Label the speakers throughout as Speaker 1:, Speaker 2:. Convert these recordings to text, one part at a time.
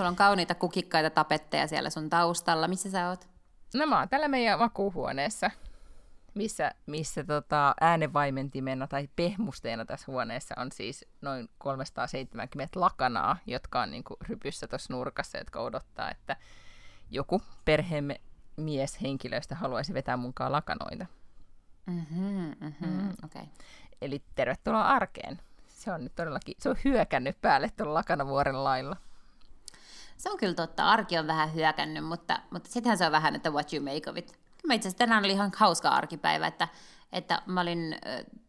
Speaker 1: Sulla on kauniita kukikkaita tapetteja siellä sun taustalla. Missä sä oot?
Speaker 2: No mä oon täällä meidän makuuhuoneessa, missä, missä tota, äänenvaimentimena tai pehmusteena tässä huoneessa on siis noin 370 lakanaa, jotka on niin kuin rypyssä tuossa nurkassa, jotka odottaa, että joku perheemme mieshenkilöistä haluaisi vetää mukaan lakanoita.
Speaker 1: Mm-hmm, mm-hmm, mm. Okay.
Speaker 2: Eli tervetuloa arkeen. Se on nyt todellakin, se on hyökännyt päälle tuolla lakanavuoren lailla.
Speaker 1: Se on kyllä totta, arki on vähän hyökännyt, mutta, mutta sittenhän se on vähän, että what you make of it. Mä itse asiassa tänään oli ihan hauska arkipäivä, että, että mä olin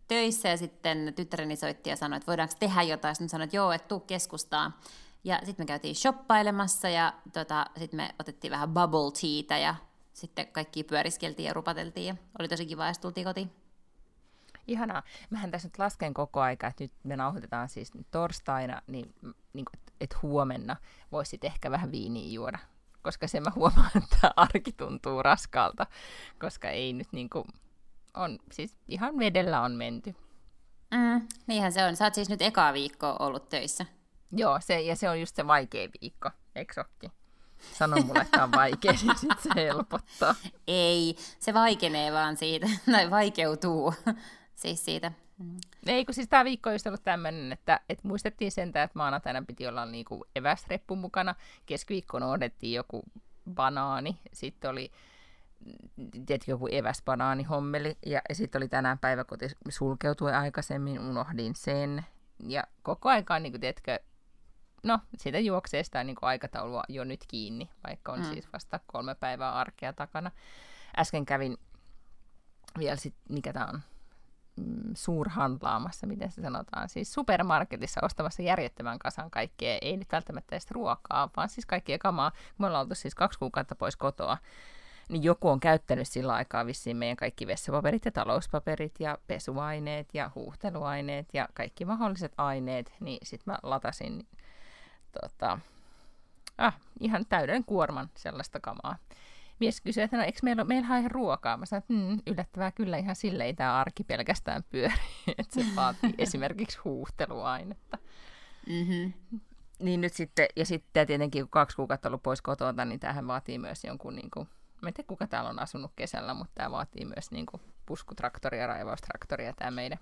Speaker 1: töissä ja sitten tyttäreni soitti ja sanoi, että voidaanko tehdä jotain. Sitten sanoin, että joo, että tuu keskustaan. Ja sitten me käytiin shoppailemassa ja tota, sitten me otettiin vähän bubble teatä ja sitten kaikki pyöriskeltiin ja rupateltiin ja oli tosi kiva ja tultiin kotiin.
Speaker 2: Ihanaa. Mähän tässä nyt lasken koko aika, että nyt me nauhoitetaan siis torstaina, niin, niin että huomenna voisit ehkä vähän viiniä juoda. Koska se mä huomaan, että arki tuntuu raskalta, koska ei nyt niin kuin, on, siis ihan vedellä on menty.
Speaker 1: Mm, niinhän se on. Sä oot siis nyt ekaa viikkoa ollut töissä.
Speaker 2: Joo, se, ja se on just se vaikea viikko, eikö? Sano mulle, että on vaikea, niin sit se helpottaa.
Speaker 1: Ei, se vaikenee vaan siitä, tai vaikeutuu siis siitä.
Speaker 2: Mm. Ei, kun siis tämä viikko on just ollut tämmöinen, että, että muistettiin sentään, että maanantaina piti olla niinku eväsreppu mukana. Keskiviikkona odotettiin joku banaani, sitten oli tietenkin joku eväsbanaani hommeli, ja, ja sitten oli tänään päiväkoti sulkeutui aikaisemmin, unohdin sen. Ja koko aikaan, niin kuin, tiedätkö, no, siitä juoksee sitä niin kuin aikataulua jo nyt kiinni, vaikka on mm. siis vasta kolme päivää arkea takana. Äsken kävin vielä sitten, mikä tämä on, mm, suurhandlaamassa, miten se sanotaan, siis supermarketissa ostamassa järjettömän kasan kaikkea, ei nyt välttämättä edes ruokaa, vaan siis kaikkia kamaa. Me ollaan oltu siis kaksi kuukautta pois kotoa, niin joku on käyttänyt sillä aikaa vissiin meidän kaikki vessapaperit ja talouspaperit ja pesuaineet ja huuhteluaineet ja kaikki mahdolliset aineet, niin sitten mä latasin tota, ah, ihan täyden kuorman sellaista kamaa mies kysyi, että no eikö meillä, meillä ihan ruokaa? Mä sanoin, että mm, yllättävää kyllä ihan sille ei tämä arki pelkästään pyöri, että se vaatii esimerkiksi huuhteluainetta. Mm-hmm. Niin nyt sitten, ja sitten tietenkin kun kaksi kuukautta ollut pois kotota, niin tähän vaatii myös jonkun, niin kuin, mä en tiedä kuka täällä on asunut kesällä, mutta tämä vaatii myös niin kuin puskutraktoria, raivaustraktoria, tämä meidän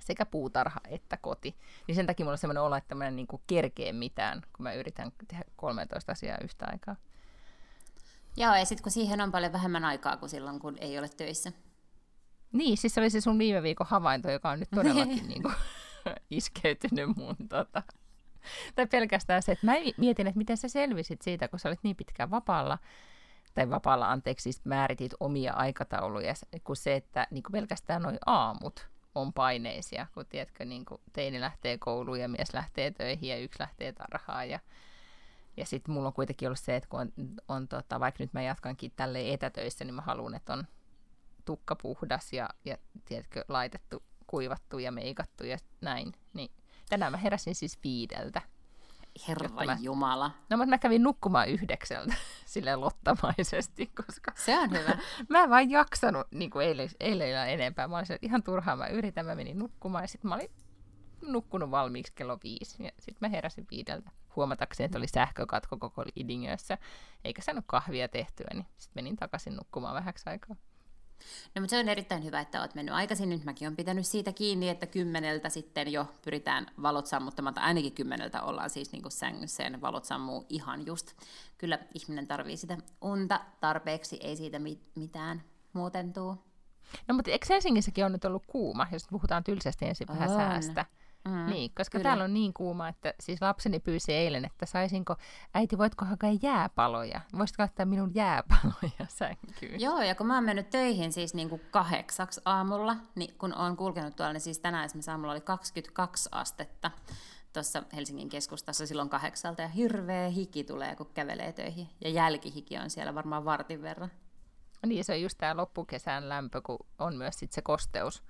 Speaker 2: sekä puutarha että koti. Niin sen takia mulla on semmoinen olo, että mä en niin kerkee mitään, kun mä yritän tehdä 13 asiaa yhtä aikaa.
Speaker 1: Joo, ja sitten kun siihen on paljon vähemmän aikaa kuin silloin, kun ei ole töissä.
Speaker 2: Niin, siis se oli se sun viime viikon havainto, joka on nyt todellakin niin kuin, iskeytynyt mun tota. Tai pelkästään se, että mä mietin, että miten sä selvisit siitä, kun sä olit niin pitkään vapaalla, tai vapaalla, anteeksi, siis määritit omia aikatauluja, kun se, että niin kuin pelkästään noin aamut on paineisia, kun tiedätkö, niin kuin teini lähtee kouluun ja mies lähtee töihin ja yksi lähtee tarhaan ja ja sitten mulla on kuitenkin ollut se, että kun on, on tota, vaikka nyt mä jatkankin tälle etätöissä, niin mä haluan, että on tukka puhdas ja, ja tiedätkö, laitettu, kuivattu ja meikattu ja näin. Niin tänään mä heräsin siis viideltä.
Speaker 1: Herra mä, Jumala.
Speaker 2: No, mutta mä kävin nukkumaan yhdeksältä sille lottamaisesti, koska...
Speaker 1: Se on hyvä.
Speaker 2: mä en vaan jaksanut niin kuin eilen, eilen enempää. Mä olin ihan turhaa, mä yritän, mä menin nukkumaan ja sitten mä olin nukkunut valmiiksi kello viisi. Ja sitten mä heräsin viideltä huomatakseni, että oli sähkökatko koko Lidingössä, eikä saanut kahvia tehtyä, niin sitten menin takaisin nukkumaan vähäksi aikaa.
Speaker 1: No mutta se on erittäin hyvä, että olet mennyt aikaisin. Nyt mäkin olen pitänyt siitä kiinni, että kymmeneltä sitten jo pyritään valot sammuttamaan, tai ainakin kymmeneltä ollaan siis niin kuin sängyssä ja ne valot sammuu ihan just. Kyllä ihminen tarvii sitä unta tarpeeksi, ei siitä mitään muuten tuu.
Speaker 2: No mutta eikö Helsingissäkin on nyt ollut kuuma, jos puhutaan tylsästi ensin vähän säästä? Mm, niin, koska kyllä. täällä on niin kuuma, että siis lapseni pyysi eilen, että saisinko, äiti voitko hakea jääpaloja? Voisitko ottaa minun jääpaloja sänkyyn?
Speaker 1: Joo, ja kun mä oon mennyt töihin siis niin kuin kahdeksaksi aamulla, niin kun oon kulkenut tuolla, niin siis tänään esimerkiksi aamulla oli 22 astetta tuossa Helsingin keskustassa silloin kahdeksalta ja hirveä hiki tulee, kun kävelee töihin. Ja jälkihiki on siellä varmaan vartin verran.
Speaker 2: Niin, se on just tämä loppukesän lämpö, kun on myös sit se kosteus.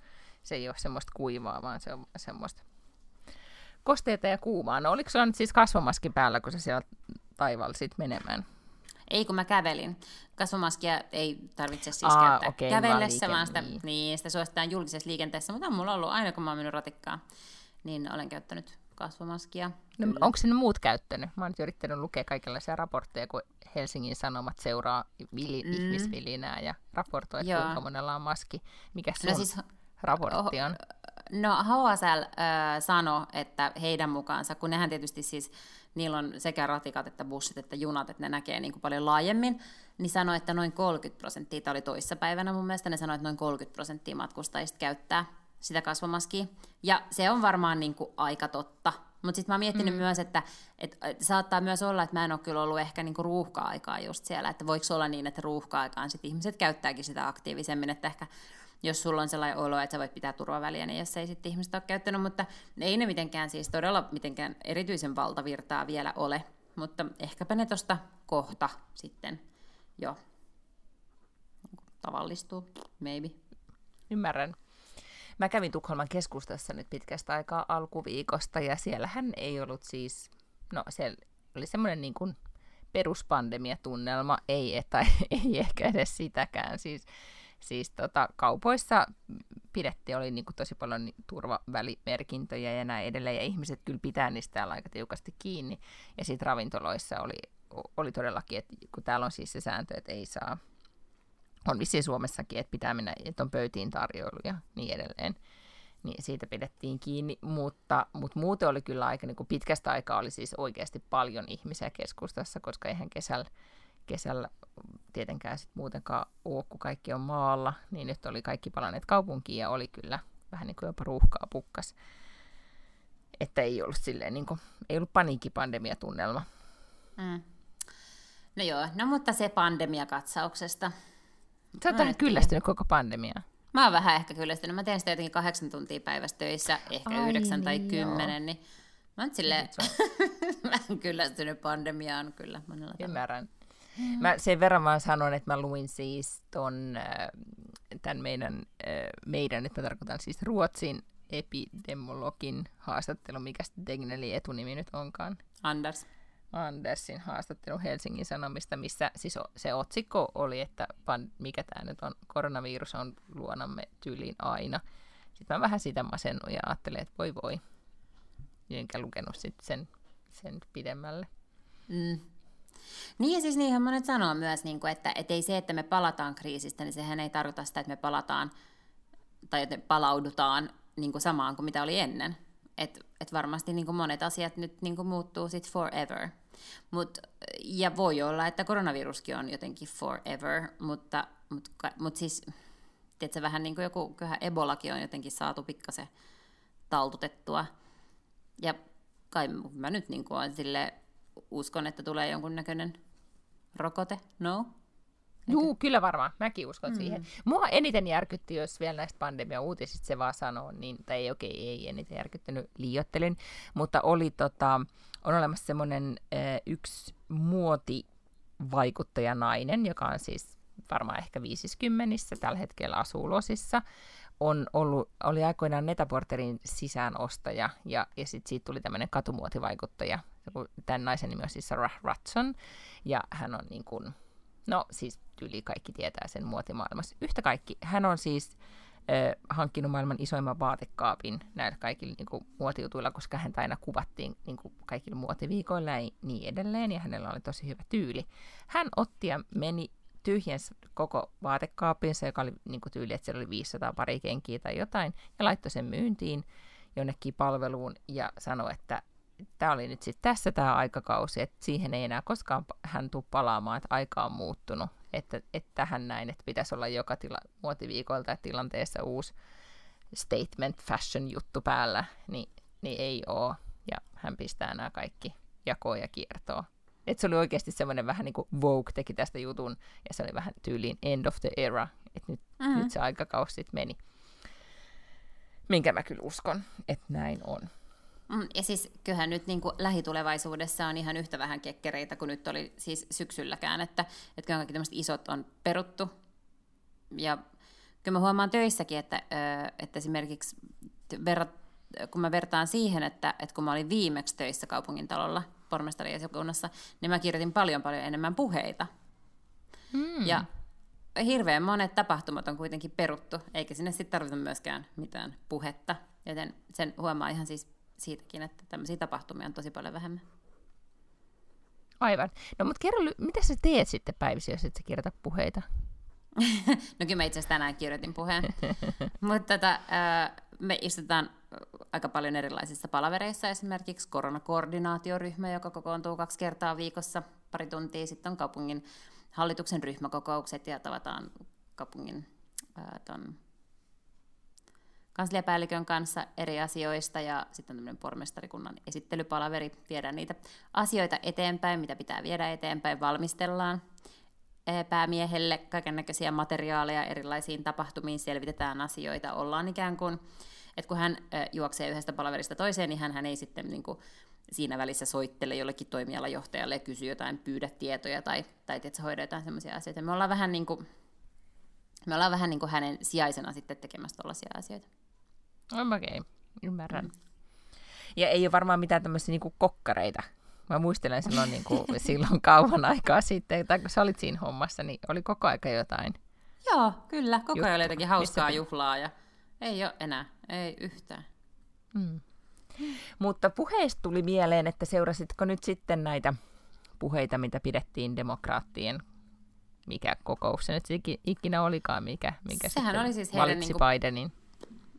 Speaker 2: Se ei ole semmoista kuivaa, vaan se on semmoista kosteita ja kuumaa. No oliko sulla nyt siis kasvomaski päällä, kun sä siellä taivaalla sit menemään?
Speaker 1: Ei, kun mä kävelin. Kasvomaskia ei tarvitse siis
Speaker 2: Aa,
Speaker 1: käyttää
Speaker 2: okei,
Speaker 1: kävellessä,
Speaker 2: vaan
Speaker 1: vaan sitä, niin.
Speaker 2: niin.
Speaker 1: sitä suositaan julkisessa liikenteessä. Mutta on mulla ollut aina, kun mä oon mennyt ratikkaan, niin olen käyttänyt kasvomaskia.
Speaker 2: No,
Speaker 1: Kyllä.
Speaker 2: onko sinne muut käyttänyt? Mä oon nyt yrittänyt lukea kaikenlaisia raportteja, kun Helsingin Sanomat seuraa vili,
Speaker 1: Mm.
Speaker 2: ihmisvilinää ja raportoi, että kuinka monella on maski. Mikä sun
Speaker 1: No siis
Speaker 2: raportti on?
Speaker 1: No HSL äh, sanoi, että heidän mukaansa, kun nehän tietysti siis, niillä on sekä ratikat että bussit että junat, että ne näkee niin kuin paljon laajemmin, niin sanoi, että noin 30 prosenttia, tämä oli toissapäivänä mun mielestä, ne sanoi, että noin 30 prosenttia matkustajista käyttää sitä kasvomaskia. Ja se on varmaan niin kuin aika totta. Mutta sitten mä oon miettinyt mm. myös, että, että, että saattaa myös olla, että mä en ole kyllä ollut ehkä niinku ruuhka-aikaa just siellä, että voiko olla niin, että ruuhka-aikaan sit ihmiset käyttääkin sitä aktiivisemmin, että ehkä jos sulla on sellainen olo, että sä voit pitää turvaväliä, niin jos ei sitten ihmiset ole käyttänyt, mutta ei ne mitenkään siis todella mitenkään erityisen valtavirtaa vielä ole, mutta ehkäpä ne tosta kohta sitten jo tavallistuu, maybe.
Speaker 2: Ymmärrän. Mä kävin Tukholman keskustassa nyt pitkästä aikaa alkuviikosta ja siellähän ei ollut siis, no siellä oli semmoinen niin kuin peruspandemiatunnelma, ei, tai ei ehkä edes sitäkään. Siis, siis tota, kaupoissa pidettiin, oli niin kuin tosi paljon turvavälimerkintöjä ja näin edelleen, ja ihmiset kyllä pitää niistä aika tiukasti kiinni. Ja sitten ravintoloissa oli, oli todellakin, että kun täällä on siis se sääntö, että ei saa on vissiin Suomessakin, että pitää mennä, että on pöytiin tarjoilu ja niin edelleen. Niin siitä pidettiin kiinni, mutta, mutta muuten oli kyllä aika niin kuin pitkästä aikaa oli siis oikeasti paljon ihmisiä keskustassa, koska eihän kesällä, kesällä tietenkään sit muutenkaan ole, kun kaikki on maalla, niin nyt oli kaikki palanneet kaupunkiin ja oli kyllä vähän niin kuin jopa ruuhkaa pukkas. Että ei ollut silleen, niin kuin, ei ollut paniikkipandemiatunnelma.
Speaker 1: Mm. No joo, no mutta se pandemiakatsauksesta.
Speaker 2: Sä oot vähän
Speaker 1: en
Speaker 2: kyllästynyt koko pandemiaan.
Speaker 1: Mä oon vähän ehkä kyllästynyt. Mä teen sitä jotenkin kahdeksan tuntia päivässä töissä, ehkä
Speaker 2: Ai
Speaker 1: yhdeksän tai
Speaker 2: niin,
Speaker 1: kymmenen, niin mä oon silleen, mä oon kyllästynyt pandemiaan kyllä monella tavalla.
Speaker 2: Ymmärrän. Mä sen verran vaan sanon, että mä luin siis ton, äh, tämän meidän, äh, meidän, nyt mä tarkoitan siis Ruotsin epidemologin haastattelu, mikä sitten Tegnelin etunimi nyt onkaan.
Speaker 1: Anders.
Speaker 2: Andersin haastattelu Helsingin Sanomista, missä siis se otsikko oli, että pan, mikä tämä nyt on, koronavirus on luonamme tyyliin aina. Sitten mä vähän sitä masennuin ja ajattelin, että voi voi. Enkä lukenut sitten sen, sen pidemmälle.
Speaker 1: Mm. Niin siis niinhän monet sanoo myös, niin kuin, että, että ei se, että me palataan kriisistä, niin sehän ei tarkoita sitä, että me palataan tai että me palaudutaan niin kuin samaan kuin mitä oli ennen. Et, et varmasti niin kuin monet asiat nyt niin kuin muuttuu sit forever. Mut, ja voi olla, että koronaviruskin on jotenkin forever, mutta, mutta, mutta siis tiedätkö, vähän niin kuin joku, kyllähän Ebolakin on jotenkin saatu pikkasen taltutettua. Ja kai mä nyt niin kuin on sille uskon, että tulee jonkunnäköinen rokote, no?
Speaker 2: Juu, kyllä varmaan. Mäkin uskon mm. siihen. Mua eniten järkytti, jos vielä näistä pandemia-uutisista se vaan sanoo, niin, tai ei okei, okay, ei eniten järkyttänyt, liiottelin, mutta oli tota, on olemassa semmoinen yksi muotivaikuttajanainen, joka on siis varmaan ehkä 50 tällä hetkellä asuu Losissa, on ollut, oli aikoinaan Netaporterin sisäänostaja, ja, ja sitten siitä tuli tämmöinen katumuotivaikuttaja. Tämän naisen nimi on siis Sarah Ratson, ja hän on niin kuin, no siis yli kaikki tietää sen muotimaailmassa. Yhtä kaikki, hän on siis ö, hankkinut maailman isoimman vaatekaapin näillä kaikilla niin kuin, muotijutuilla, koska hän aina kuvattiin niin kuin, kaikilla muotiviikoilla ja niin edelleen, ja hänellä oli tosi hyvä tyyli. Hän otti ja meni tyhjens koko vaatekaapinsa, joka oli niin kuin tyyli, että siellä oli 500 pari kenkiä tai jotain, ja laittoi sen myyntiin jonnekin palveluun ja sanoi, että tämä oli nyt sitten tässä tämä aikakausi, että siihen ei enää koskaan hän tule palaamaan, että aika on muuttunut, että, että tähän näin, että pitäisi olla joka tila, muotiviikoilta ja tilanteessa uusi statement fashion juttu päällä, niin, niin ei ole, ja hän pistää nämä kaikki jakoon ja kiertoon. Että se oli oikeasti semmoinen vähän niin kuin Vogue teki tästä jutun, ja se oli vähän tyyliin end of the era, että nyt, mm-hmm. nyt se aikakausi sitten meni. Minkä mä kyllä uskon, että näin on.
Speaker 1: Ja siis kyllähän nyt niin kuin lähitulevaisuudessa on ihan yhtä vähän kekkereitä kuin nyt oli siis syksylläkään, että, että kaikki tämmöiset isot on peruttu. Ja kyllä mä huomaan töissäkin, että, että esimerkiksi verrat, kun mä vertaan siihen, että, että kun mä olin viimeksi töissä kaupungintalolla pormestariesikunnassa, niin mä kirjoitin paljon paljon enemmän puheita. Hmm. Ja hirveän monet tapahtumat on kuitenkin peruttu, eikä sinne sitten tarvita myöskään mitään puhetta. Joten sen huomaa ihan siis siitäkin, että tämmöisiä tapahtumia on tosi paljon vähemmän.
Speaker 2: Aivan. No mutta kerro, mitä sä teet sitten päivisin, jos et sä kirjoita puheita?
Speaker 1: no kyllä mä itse asiassa tänään kirjoitin puheen. mutta tota, me istutaan aika paljon erilaisissa palavereissa, esimerkiksi koronakoordinaatioryhmä, joka kokoontuu kaksi kertaa viikossa, pari tuntia. Sitten on kaupungin hallituksen ryhmäkokoukset ja tavataan kaupungin ton kansliapäällikön kanssa eri asioista. Ja sitten tämmöinen pormestarikunnan esittelypalaveri, viedään niitä asioita eteenpäin, mitä pitää viedä eteenpäin, valmistellaan päämiehelle kaiken näköisiä materiaaleja erilaisiin tapahtumiin, selvitetään asioita, ollaan ikään kuin, että kun hän juoksee yhdestä palaverista toiseen, niin hän ei sitten niin kuin siinä välissä soittele jollekin toimialajohtajalle ja kysy jotain, pyydä tietoja tai, tai että hoidetaan sellaisia asioita. Me ollaan vähän niin kuin, me ollaan vähän niin kuin hänen sijaisena sitten tekemässä tällaisia asioita.
Speaker 2: Okei, okay. ymmärrän. Mm. Ja ei ole varmaan mitään tämmöisiä niin kokkareita. Mä muistelen silloin, niin kuin, silloin kauan aikaa sitten, tai kun sä olit siinä hommassa, niin oli koko aika jotain.
Speaker 1: Joo, kyllä. Koko ajan oli jotenkin hauskaa Mistä juhlaa ja ei ole enää, ei yhtään.
Speaker 2: Mm. Mutta puheesta tuli mieleen, että seurasitko nyt sitten näitä puheita, mitä pidettiin demokraattien mikä kokous se nyt ikinä olikaan, mikä, mikä
Speaker 1: Sehän oli siis
Speaker 2: valitsi niin kuin, Bidenin.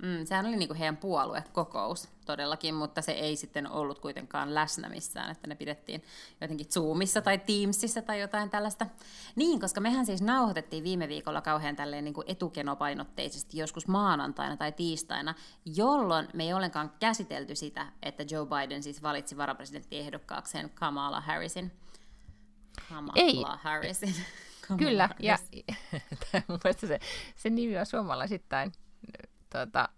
Speaker 1: Mm, sehän oli niin kuin heidän puoluekokous todellakin, mutta se ei sitten ollut kuitenkaan läsnä missään, että ne pidettiin jotenkin Zoomissa tai Teamsissa tai jotain tällaista. Niin, koska mehän siis nauhoitettiin viime viikolla kauhean tälleen niin kuin etukenopainotteisesti joskus maanantaina tai tiistaina, jolloin me ei ollenkaan käsitelty sitä, että Joe Biden siis valitsi varapresidenttiehdokkaakseen Kamala Harrisin.
Speaker 2: Kamala ei. Harrisin. Kamala Kyllä, Harris. ja mun se, se nimi on suomalaisittain tuota,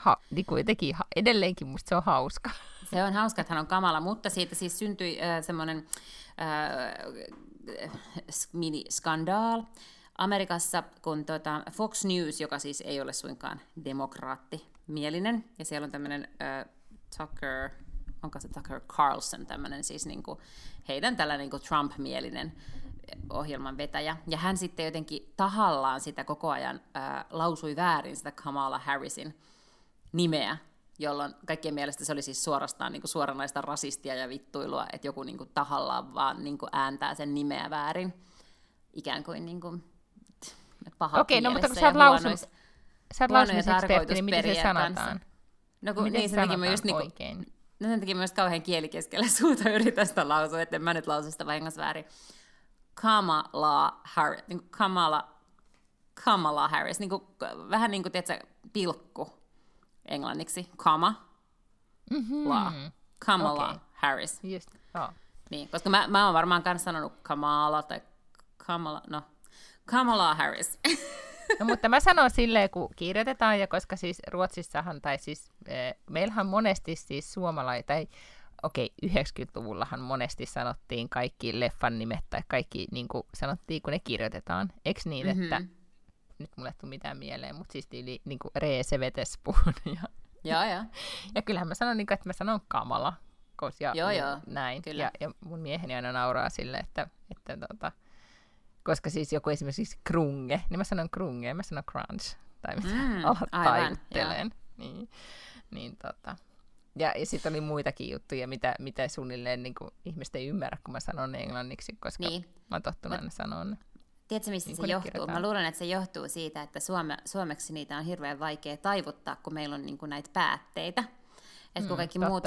Speaker 2: ha, niin kuin teki, ha, edelleenkin musta se on hauska.
Speaker 1: Se on hauska, että hän on kamala, mutta siitä siis syntyi äh, semmoinen äh, mini-skandaal Amerikassa, kun tuota, Fox News, joka siis ei ole suinkaan demokraattimielinen, ja siellä on tämmöinen äh, Tucker, onko se Tucker Carlson, tämmöinen siis niin kuin, heidän tällainen niin kuin Trump-mielinen ohjelman vetäjä. Ja hän sitten jotenkin tahallaan sitä koko ajan ää, lausui väärin sitä Kamala Harrisin nimeä, jolloin kaikkien mielestä se oli siis suorastaan niin kuin suoranaista rasistia ja vittuilua, että joku niin kuin tahallaan vaan niin kuin ääntää sen nimeä väärin. Ikään kuin, niin kuin paha
Speaker 2: Okei, no mutta kun sä oot lausunut, sä oot lausunut niin miten se sanotaan? Kanssa.
Speaker 1: No kun, miten niin, se sanotaan just niin kuin, oikein? No sen takia myös kauhean kieli keskellä suuta yritän sitä lausua, että mä nyt lausu sitä vahingossa väärin. Kamala Harris, niin kuin Kamala, Kamala Harris, niin kuin, vähän niin kuin, tiedätkö, pilkku englanniksi, kama, mm-hmm. la, Kamala okay. Harris.
Speaker 2: Just, oh.
Speaker 1: Niin, koska mä, mä oon varmaan kanssa sanonut Kamala tai Kamala, no, Kamala Harris.
Speaker 2: No, mutta mä sanon silleen, kun kirjoitetaan, ja koska siis Ruotsissahan, tai siis e, meillähän monesti siis suomalaiset, tai okei, okay, 90-luvullahan monesti sanottiin kaikki leffan nimet tai kaikki niin kuin sanottiin, kun ne kirjoitetaan. Eikö niin, mm-hmm. että nyt mulle tule mitään mieleen, mutta siis tyyli niin kuin Reese Vetespuun. Ja,
Speaker 1: joo, joo.
Speaker 2: ja kyllähän mä sanon, niin kuin, että mä sanon kamala. Kos, ja,
Speaker 1: joo, joo.
Speaker 2: Näin. Kyllä. Ja, ja mun mieheni aina nauraa sille, että, että tota, koska siis joku esimerkiksi krunge, niin mä sanon krunge, mä sanon crunch. Tai mitä mm, alat taittelen. Niin, niin tota, ja, ja sitten oli muitakin juttuja, mitä, mitä suunnilleen niin kuin, ihmiset ei ymmärrä, kun mä sanon englanniksi, koska niin. mä oon tottunut aina sanoa ne.
Speaker 1: Tiedätkö, mistä niin se johtuu? Mä luulen, että se johtuu siitä, että suome, suomeksi niitä on hirveän vaikea taivuttaa, kun meillä on niin kuin, näitä päätteitä. Että kun mm, kaikki muut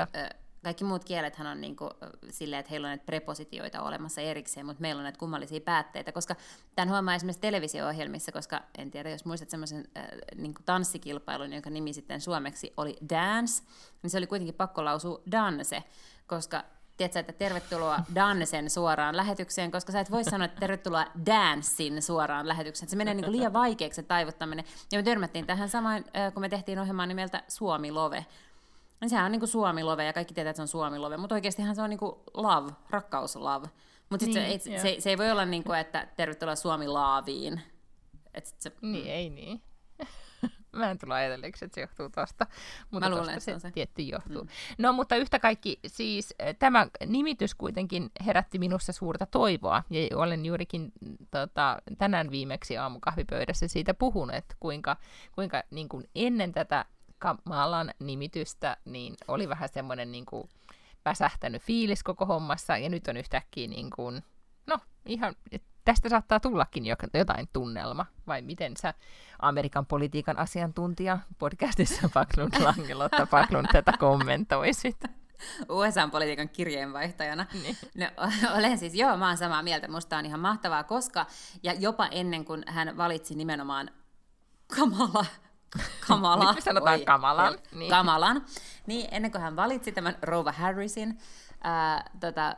Speaker 1: kaikki muut kielethän on niin kuin, silleen, että heillä on näitä prepositioita olemassa erikseen, mutta meillä on näitä kummallisia päätteitä, koska tämän huomaa esimerkiksi televisio-ohjelmissa, koska en tiedä, jos muistat semmoisen äh, niin tanssikilpailun, jonka nimi sitten suomeksi oli Dance, niin se oli kuitenkin pakko lausua Danse, koska tiedätkö, että tervetuloa Dansen suoraan lähetykseen, koska sä et voi sanoa, että tervetuloa Dancein suoraan lähetykseen. Se menee niin kuin liian vaikeaksi se taivuttaminen. Ja me törmättiin tähän samaan, kun me tehtiin ohjelmaa nimeltä Suomi Love, No sehän on niinku Suomilove ja kaikki tietää, että se on Suomilove, mutta oikeastihan se on niinku love, rakkaus love. Mutta niin, se, se, se, se, ei voi olla niinku, että tervetuloa Suomi laaviin. Et se,
Speaker 2: niin, mm. ei niin. Mä en tule ajatelleeksi, että se johtuu tosta, mutta Mä luulen, se, se tietty johtuu. Mm. No, mutta yhtä kaikki, siis eh, tämä nimitys kuitenkin herätti minussa suurta toivoa, ja olen juurikin tota, tänään viimeksi aamukahvipöydässä siitä puhunut, että kuinka, kuinka niin kuin ennen tätä Kamalan nimitystä, niin oli vähän semmoinen niin kuin väsähtänyt fiilis koko hommassa, ja nyt on yhtäkkiä niin kuin, no ihan, tästä saattaa tullakin jotain tunnelma, vai miten sä Amerikan politiikan asiantuntija podcastissa Paklund Langelotta Paklund tätä kommentoisit?
Speaker 1: USA-politiikan kirjeenvaihtajana. Niin. No, olen siis, joo, mä oon samaa mieltä. Musta on ihan mahtavaa, koska, ja jopa ennen kuin hän valitsi nimenomaan Kamala Kamala.
Speaker 2: Nyt me sanotaan Oi, Kamalan.
Speaker 1: Niin. Kamalan. Niin, ennen kuin hän valitsi tämän Rova Harrisin ää, tota,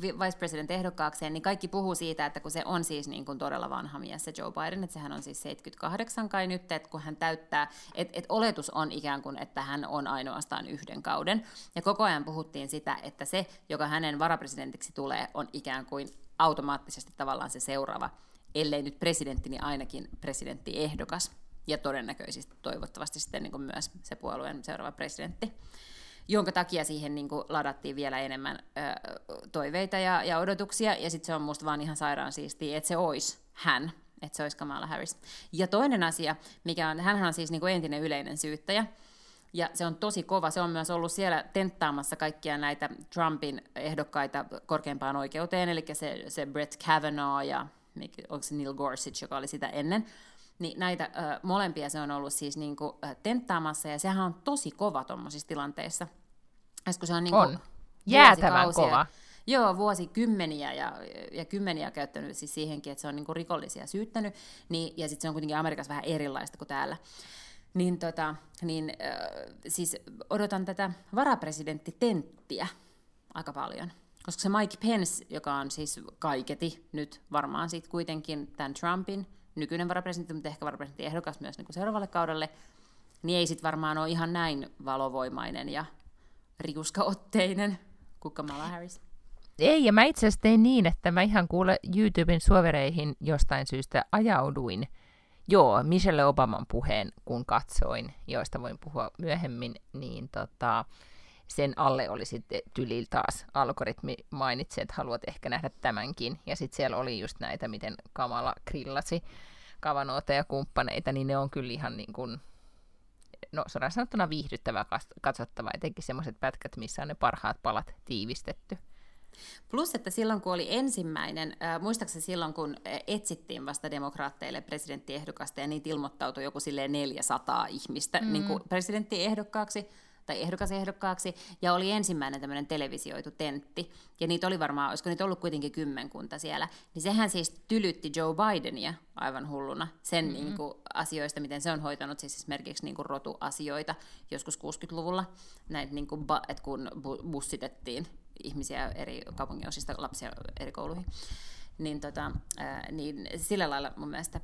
Speaker 1: vice president ehdokkaakseen, niin kaikki puhuu siitä, että kun se on siis niin kuin todella vanha mies se Joe Biden, että sehän on siis 78 kai nyt, että kun hän täyttää, että et oletus on ikään kuin, että hän on ainoastaan yhden kauden. Ja koko ajan puhuttiin sitä, että se, joka hänen varapresidentiksi tulee, on ikään kuin automaattisesti tavallaan se seuraava, ellei nyt presidentti, niin ainakin presidenttiehdokas ja todennäköisesti toivottavasti sitten niin kuin myös se puolueen seuraava presidentti, jonka takia siihen niin kuin ladattiin vielä enemmän ö, toiveita ja, ja odotuksia, ja sitten se on musta vaan ihan sairaan siistiä, että se olisi hän, että se olisi Kamala Harris. Ja toinen asia, mikä on, hän on siis niin kuin entinen yleinen syyttäjä, ja se on tosi kova. Se on myös ollut siellä tenttaamassa kaikkia näitä Trumpin ehdokkaita korkeimpaan oikeuteen, eli se, se Brett Kavanaugh ja onko se Neil Gorsuch, joka oli sitä ennen niin näitä ö, molempia se on ollut siis niin kuin, ö, tenttaamassa, ja sehän on tosi kova tuommoisissa tilanteissa.
Speaker 2: se on, niin kuin, on. Jäätävän kova.
Speaker 1: Joo, vuosikymmeniä ja, ja kymmeniä käyttänyt siis siihenkin, että se on niin kuin rikollisia syyttänyt, niin, ja sitten se on kuitenkin Amerikassa vähän erilaista kuin täällä. Niin, tota, niin äh, siis odotan tätä varapresidenttitenttiä aika paljon. Koska se Mike Pence, joka on siis kaiketi nyt varmaan sitten kuitenkin tämän Trumpin nykyinen varapresidentti, mutta ehkä varapresidentti ehdokas myös niin kuin seuraavalle kaudelle, niin ei sitten varmaan ole ihan näin valovoimainen ja riuskaotteinen kuin Kamala Harris.
Speaker 2: Ei, ja mä itse asiassa tein niin, että mä ihan kuule YouTuben suovereihin jostain syystä ajauduin. Joo, Michelle Obaman puheen, kun katsoin, joista voin puhua myöhemmin, niin tota, sen alle oli sitten tyli taas algoritmi mainitsi, että haluat ehkä nähdä tämänkin. Ja sitten siellä oli just näitä, miten Kamala grillasi kavanoita ja kumppaneita, niin ne on kyllä ihan niin kuin, no suoraan sanottuna viihdyttävää katsottavaa, etenkin semmoiset pätkät, missä on ne parhaat palat tiivistetty.
Speaker 1: Plus, että silloin kun oli ensimmäinen, äh, muistaakseni silloin kun etsittiin vasta demokraatteille presidenttiehdokasta ja niitä ilmoittautui joku silleen 400 ihmistä mm. niin kuin presidenttiehdokkaaksi, tai ehdokasehdokkaaksi, ja oli ensimmäinen tämmöinen televisioitu tentti, ja niitä oli varmaan, olisiko niitä ollut kuitenkin kymmenkunta siellä, niin sehän siis tylytti Joe Bidenia aivan hulluna sen mm-hmm. niin kuin, asioista, miten se on hoitanut siis esimerkiksi niin kuin, rotuasioita joskus 60-luvulla, näin, niin kuin, että kun bussitettiin ihmisiä eri kaupunginosista lapsia eri kouluihin. Niin, tota, niin sillä lailla mun mielestä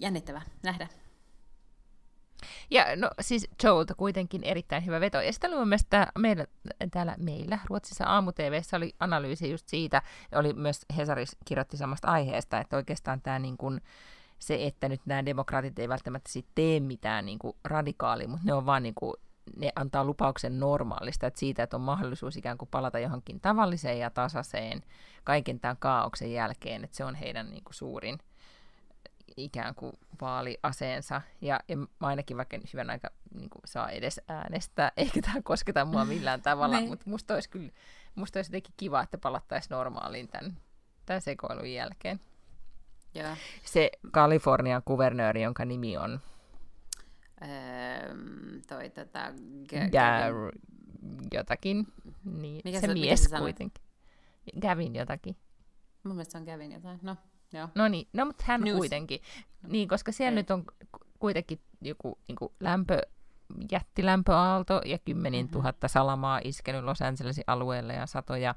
Speaker 1: jännittävä nähdä,
Speaker 2: ja no siis Joelta kuitenkin erittäin hyvä veto. Ja sitten mun mielestä meillä, täällä meillä Ruotsissa aamu oli analyysi just siitä, oli myös Hesaris kirjoitti samasta aiheesta, että oikeastaan tämä niin kuin, se, että nyt nämä demokraatit ei välttämättä sit tee mitään niin kuin radikaali, mutta ne on vaan niin kuin, ne antaa lupauksen normaalista, että siitä, että on mahdollisuus ikään kuin palata johonkin tavalliseen ja tasaiseen kaiken tämän kaauksen jälkeen, että se on heidän niin kuin suurin – ikään kuin vaaliaseensa. Ja, ja mä ainakin vaikka hyvän aika niin kuin saa edes äänestää, eikä tämä kosketa mua millään tavalla, niin. mutta musta olisi kyllä musta olisi jotenkin kiva, että palattaisiin normaaliin tämän, tämän sekoilun jälkeen.
Speaker 1: Ja.
Speaker 2: Se Kalifornian kuvernööri, jonka nimi on...
Speaker 1: Öö, toi tota...
Speaker 2: Gar... Jotakin. Niin, Mikä se, se mies kuitenkin. Gavin jotakin.
Speaker 1: Mun mielestä se on Gavin jotain. No, Joo.
Speaker 2: No niin, no mutta hän News. kuitenkin. Niin, koska siellä Ei. nyt on kuitenkin joku niin kuin lämpö, jättilämpöaalto ja kymmenin mm-hmm. tuhatta salamaa iskenyt Los Angelesin alueelle ja satoja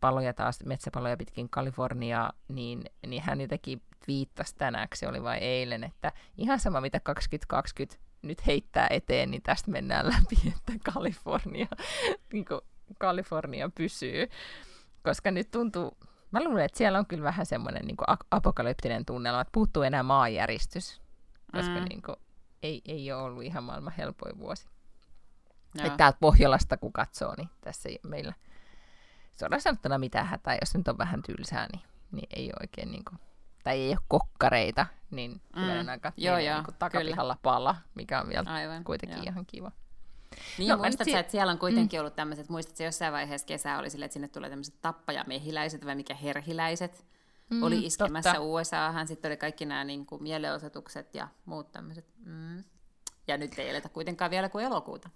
Speaker 2: paloja taas, metsäpaloja pitkin Kaliforniaa, niin, niin hän jotenkin viittasi tänään, se oli vain eilen, että ihan sama mitä 2020 nyt heittää eteen, niin tästä mennään läpi, että Kalifornia, niin Kalifornia pysyy. Koska nyt tuntuu, mä luulen, että siellä on kyllä vähän semmoinen niin apokalyptinen tunnelma, että puuttuu enää maanjäristys, koska mm. niin kuin, ei, ei ole ollut ihan maailman helpoin vuosi. Joo. Että täältä Pohjolasta kun katsoo, niin tässä ei meillä suoraan sanottuna mitään hätää, jos nyt on vähän tylsää, niin, niin ei oikein niin kuin, tai ei ole kokkareita, niin mm. kyllä aika joo, joo, niin takapihalla pala, mikä on vielä Aivan, kuitenkin joo. ihan kiva.
Speaker 1: Niin, no, muistatko si- että siellä on kuitenkin mm. ollut tämmöiset, muistatko jossain vaiheessa kesää oli sille, että sinne tulee tämmöiset tappajamehiläiset vai mikä herhiläiset, mm, oli iskemässä totta. USAhan, sitten oli kaikki nämä niin kuin, mielenosoitukset ja muut tämmöiset. Mm. Ja nyt ei eletä kuitenkaan vielä kuin elokuuta.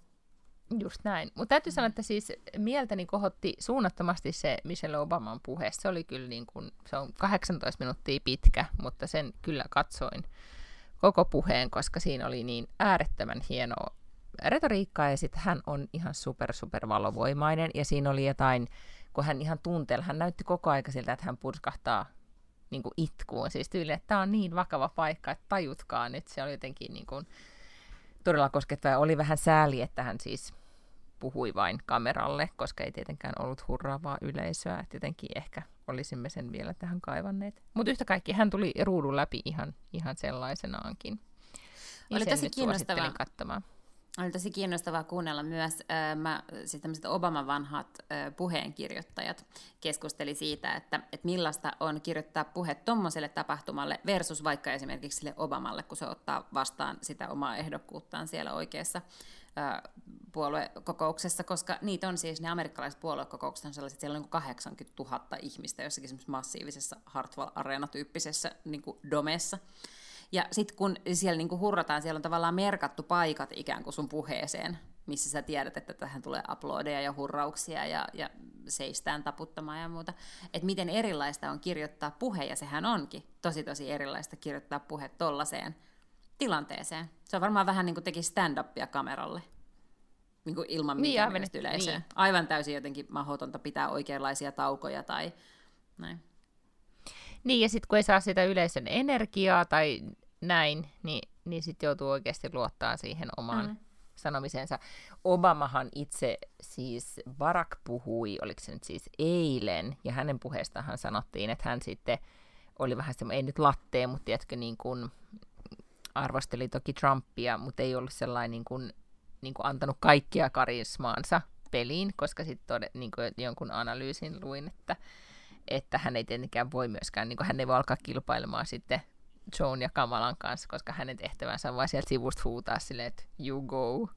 Speaker 2: Just näin. Mutta täytyy sanoa, että siis mieltäni kohotti suunnattomasti se Michelle Obaman puhe. Se oli kyllä niin kuin, se on 18 minuuttia pitkä, mutta sen kyllä katsoin koko puheen, koska siinä oli niin äärettömän hienoa retoriikkaa ja sitten hän on ihan super super valovoimainen ja siinä oli jotain, kun hän ihan tunteli, hän näytti koko aika siltä, että hän purskahtaa niin kuin itkuun, siis tyyli, että tämä on niin vakava paikka, että tajutkaa nyt, se oli jotenkin niin kuin, todella koskettava. Oli vähän sääli, että hän siis puhui vain kameralle, koska ei tietenkään ollut hurraavaa yleisöä. Että jotenkin ehkä olisimme sen vielä tähän kaivanneet. Mutta yhtä kaikki hän tuli ruudun läpi ihan, ihan sellaisenaankin.
Speaker 1: Ja Oli tosi kiinnostavaa.
Speaker 2: katsomaan.
Speaker 1: Oli tosi kiinnostavaa kuunnella myös, äh, mä, siis Obaman vanhat äh, puheenkirjoittajat keskusteli siitä, että, että millaista on kirjoittaa puhe tuommoiselle tapahtumalle versus vaikka esimerkiksi sille Obamalle, kun se ottaa vastaan sitä omaa ehdokkuuttaan siellä oikeassa puoluekokouksessa, koska niitä on siis, ne amerikkalaiset puoluekokoukset on sellaiset, siellä on niin 80 000 ihmistä jossakin massiivisessa Hartwell Arena-tyyppisessä niin domessa. Ja sitten kun siellä niin kuin hurrataan, siellä on tavallaan merkattu paikat ikään kuin sun puheeseen, missä sä tiedät, että tähän tulee aplodeja ja hurrauksia ja, ja seistään taputtamaan ja muuta. Että miten erilaista on kirjoittaa puhe, ja sehän onkin tosi tosi erilaista kirjoittaa puhe tollaiseen tilanteeseen. Se on varmaan vähän niin kuin teki stand-upia kameralle. Niin kuin ilman niin, mitään niin, yleisöä. Niin. Aivan täysin jotenkin mahdotonta pitää oikeanlaisia taukoja tai näin.
Speaker 2: Niin, ja sitten kun ei saa sitä yleisön energiaa tai näin, niin, niin sitten joutuu oikeasti luottaa siihen omaan mm. sanomisensa. Obamahan itse siis, Barack puhui, oliko se nyt siis eilen, ja hänen puheestahan sanottiin, että hän sitten oli vähän semmoinen, ei nyt lattee, mutta tiedätkö, niin kuin, arvosteli toki Trumpia, mutta ei ollut sellainen niin kuin, niin kuin antanut kaikkia karismaansa peliin, koska sitten niin jonkun analyysin luin, että, että hän ei tietenkään voi myöskään, niin kuin hän ei voi alkaa kilpailemaan sitten Joan ja Kamalan kanssa, koska hänen tehtävänsä on vain sieltä sivusta huutaa silleen, että you go,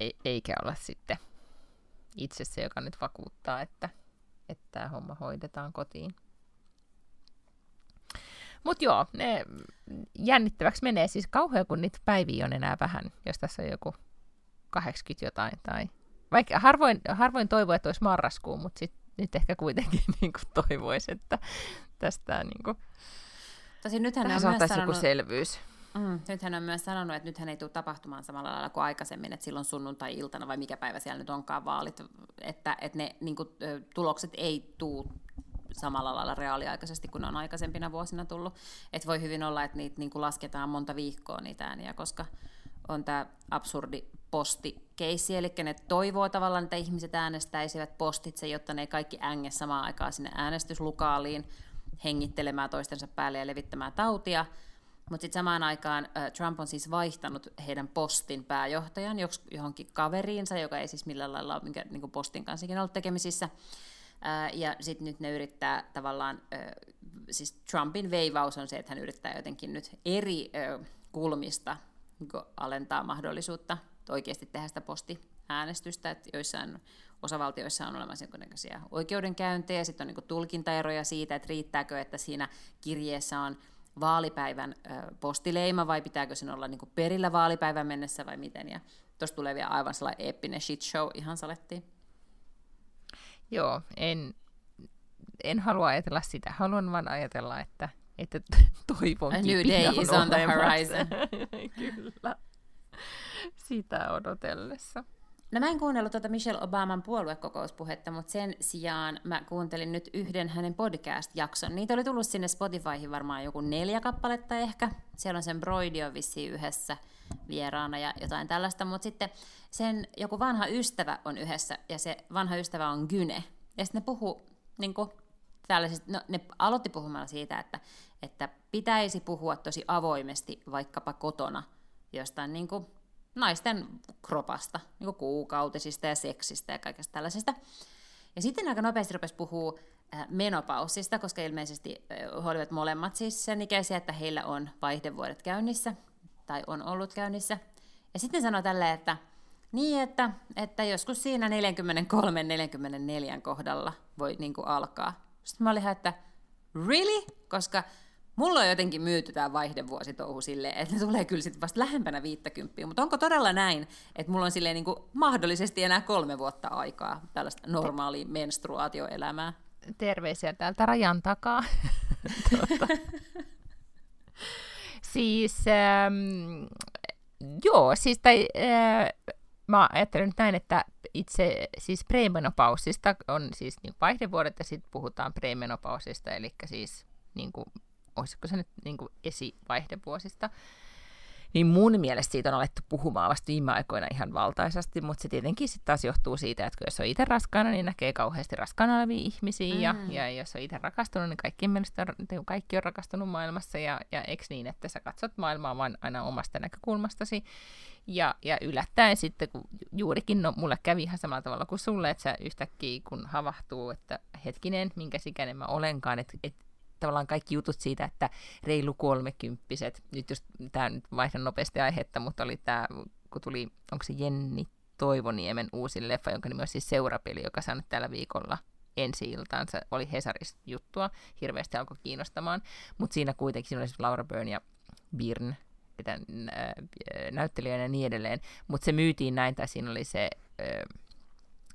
Speaker 2: ei, eikä olla sitten itse se, joka nyt vakuuttaa, että, että tämä homma hoidetaan kotiin. Mutta joo, ne jännittäväksi menee. Siis kauhean, kun niitä päiviä on enää vähän, jos tässä on joku 80 jotain. Tai... Vaikka harvoin, harvoin toivoo, että olisi marraskuu, mutta sit, nyt ehkä kuitenkin niin kuin toivoisi, että tästä niin kuin,
Speaker 1: Tosi nythän on myös sanonut,
Speaker 2: joku selvyys.
Speaker 1: Mm, nythän on myös sanonut, että nythän ei tule tapahtumaan samalla lailla kuin aikaisemmin, että silloin sunnuntai-iltana vai mikä päivä siellä nyt onkaan vaalit, että, että ne niin kuin, tulokset ei tule samalla lailla reaaliaikaisesti kuin ne on aikaisempina vuosina tullut. Et voi hyvin olla, että niitä niin kuin lasketaan monta viikkoa niitä ääniä, koska on tämä absurdi postikeissi, eli ne toivoo tavallaan, että ihmiset äänestäisivät postitse, jotta ne ei kaikki änge samaan aikaan sinne äänestyslukaaliin hengittelemään toistensa päälle ja levittämään tautia. Mutta sitten samaan aikaan Trump on siis vaihtanut heidän postin pääjohtajan johonkin kaveriinsa, joka ei siis millään lailla ole minkä, niin postin kanssa ollut tekemisissä ja sitten nyt ne yrittää tavallaan, siis Trumpin veivaus on se, että hän yrittää jotenkin nyt eri kulmista niin alentaa mahdollisuutta oikeasti tehdä sitä postiäänestystä, että joissain osavaltioissa on olemassa jonkinnäköisiä oikeudenkäyntejä, sitten on niin tulkintaeroja siitä, että riittääkö, että siinä kirjeessä on vaalipäivän postileima vai pitääkö sen olla niin perillä vaalipäivän mennessä vai miten. Ja tuossa tulee vielä aivan sellainen eeppinen shit show ihan salettiin.
Speaker 2: Joo, en, en halua ajatella sitä. Haluan vain ajatella, että, että toivon
Speaker 1: A new day is on the horizon.
Speaker 2: Kyllä. Sitä odotellessa.
Speaker 1: No mä en kuunnellut tuota Michelle Obaman puoluekokouspuhetta, mutta sen sijaan mä kuuntelin nyt yhden hänen podcast-jakson. Niitä oli tullut sinne Spotifyhin varmaan joku neljä kappaletta ehkä. Siellä on sen Broidio vissiin yhdessä vieraana ja jotain tällaista, mutta sitten sen joku vanha ystävä on yhdessä ja se vanha ystävä on Gyne. Ja sitten ne puhuu niin kuin, no, ne aloitti puhumalla siitä, että, että pitäisi puhua tosi avoimesti vaikkapa kotona jostain niin kuin, naisten kropasta, niin kuukautisista ja seksistä ja kaikesta tällaisesta. Ja sitten aika nopeasti rupesi puhua äh, menopaussista, koska ilmeisesti äh, he olivat molemmat siis sen ikäisiä, että heillä on vaihdevuodet käynnissä, tai on ollut käynnissä. Ja sitten sanoi tälleen, että niin, että, että joskus siinä 43-44 kohdalla voi niin kuin alkaa. Sitten mä olin ihan, että really? Koska Mulla on jotenkin myyty tämä vaihdevuositouhu silleen, että ne tulee kyllä sitten vasta lähempänä 50, mutta onko todella näin, että mulla on silleen niin kuin mahdollisesti enää kolme vuotta aikaa tällaista normaalia menstruaatioelämää?
Speaker 2: Terveisiä täältä rajan takaa. tuota. siis, ähm, joo, siis tai, äh, mä ajattelen nyt näin, että itse siis premenopausista on siis niin vaihdevuodet ja sitten puhutaan premenopausista, eli siis niin kuin olisiko se nyt niin kuin esivaihdevuosista, niin mun mielestä siitä on alettu puhumaan vasta viime aikoina ihan valtaisesti, mutta se tietenkin sitten taas johtuu siitä, että jos on itse raskaana, niin näkee kauheasti raskaana olevia ihmisiä, mm. ja, ja jos on itse rakastunut, niin kaikkien mielestä on, niin kaikki on rakastunut maailmassa, ja, ja eikö niin, että sä katsot maailmaa vain aina omasta näkökulmastasi, ja, ja yllättäen sitten, kun juurikin, no mulle kävi ihan samalla tavalla kuin sulle, että sä yhtäkkiä kun havahtuu, että hetkinen, minkä sikäinen mä olenkaan, että et, tavallaan kaikki jutut siitä, että reilu kolmekymppiset, nyt just tämä nyt vaihdan nopeasti aihetta, mutta oli tämä, kun tuli, onko se Jenni Toivoniemen uusi leffa, jonka nimi on siis Seurapeli, joka saa nyt tällä viikolla ensi iltaansa, oli Hesarista juttua, hirveästi alkoi kiinnostamaan, mutta siinä kuitenkin siinä oli siis Laura Byrne ja Byrne, näyttelijänä ja niin edelleen, mutta se myytiin näin, tai siinä oli se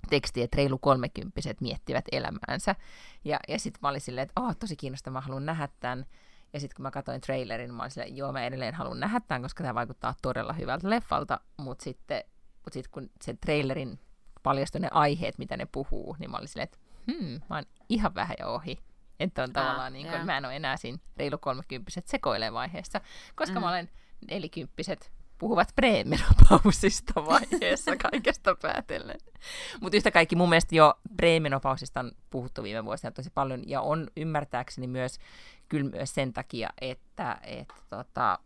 Speaker 2: teksti, että reilu kolmekymppiset miettivät elämäänsä. Ja, ja sitten mä olin silleen, että oh, tosi kiinnostavaa, mä haluan nähdä tämän. Ja sitten kun mä katsoin trailerin, mä olin silleen, joo, mä edelleen haluan nähdä tämän, koska tämä vaikuttaa todella hyvältä leffalta. Mutta sitten mut sit, kun se trailerin paljastui ne aiheet, mitä ne puhuu, niin mä olin silleen, että hmm, mä oon ihan vähän jo ohi. Että on ah, tavallaan niin kuin, mä en ole enää siinä reilu kolmekymppiset sekoilee vaiheessa, koska mm. mä olen nelikymppiset puhuvat preemenopausista vaiheessa kaikesta päätellen. Mutta yhtä kaikki mun mielestä jo preemenopausista on puhuttu viime vuosina tosi paljon, ja on ymmärtääkseni myös kyllä myös sen takia, että et, tota,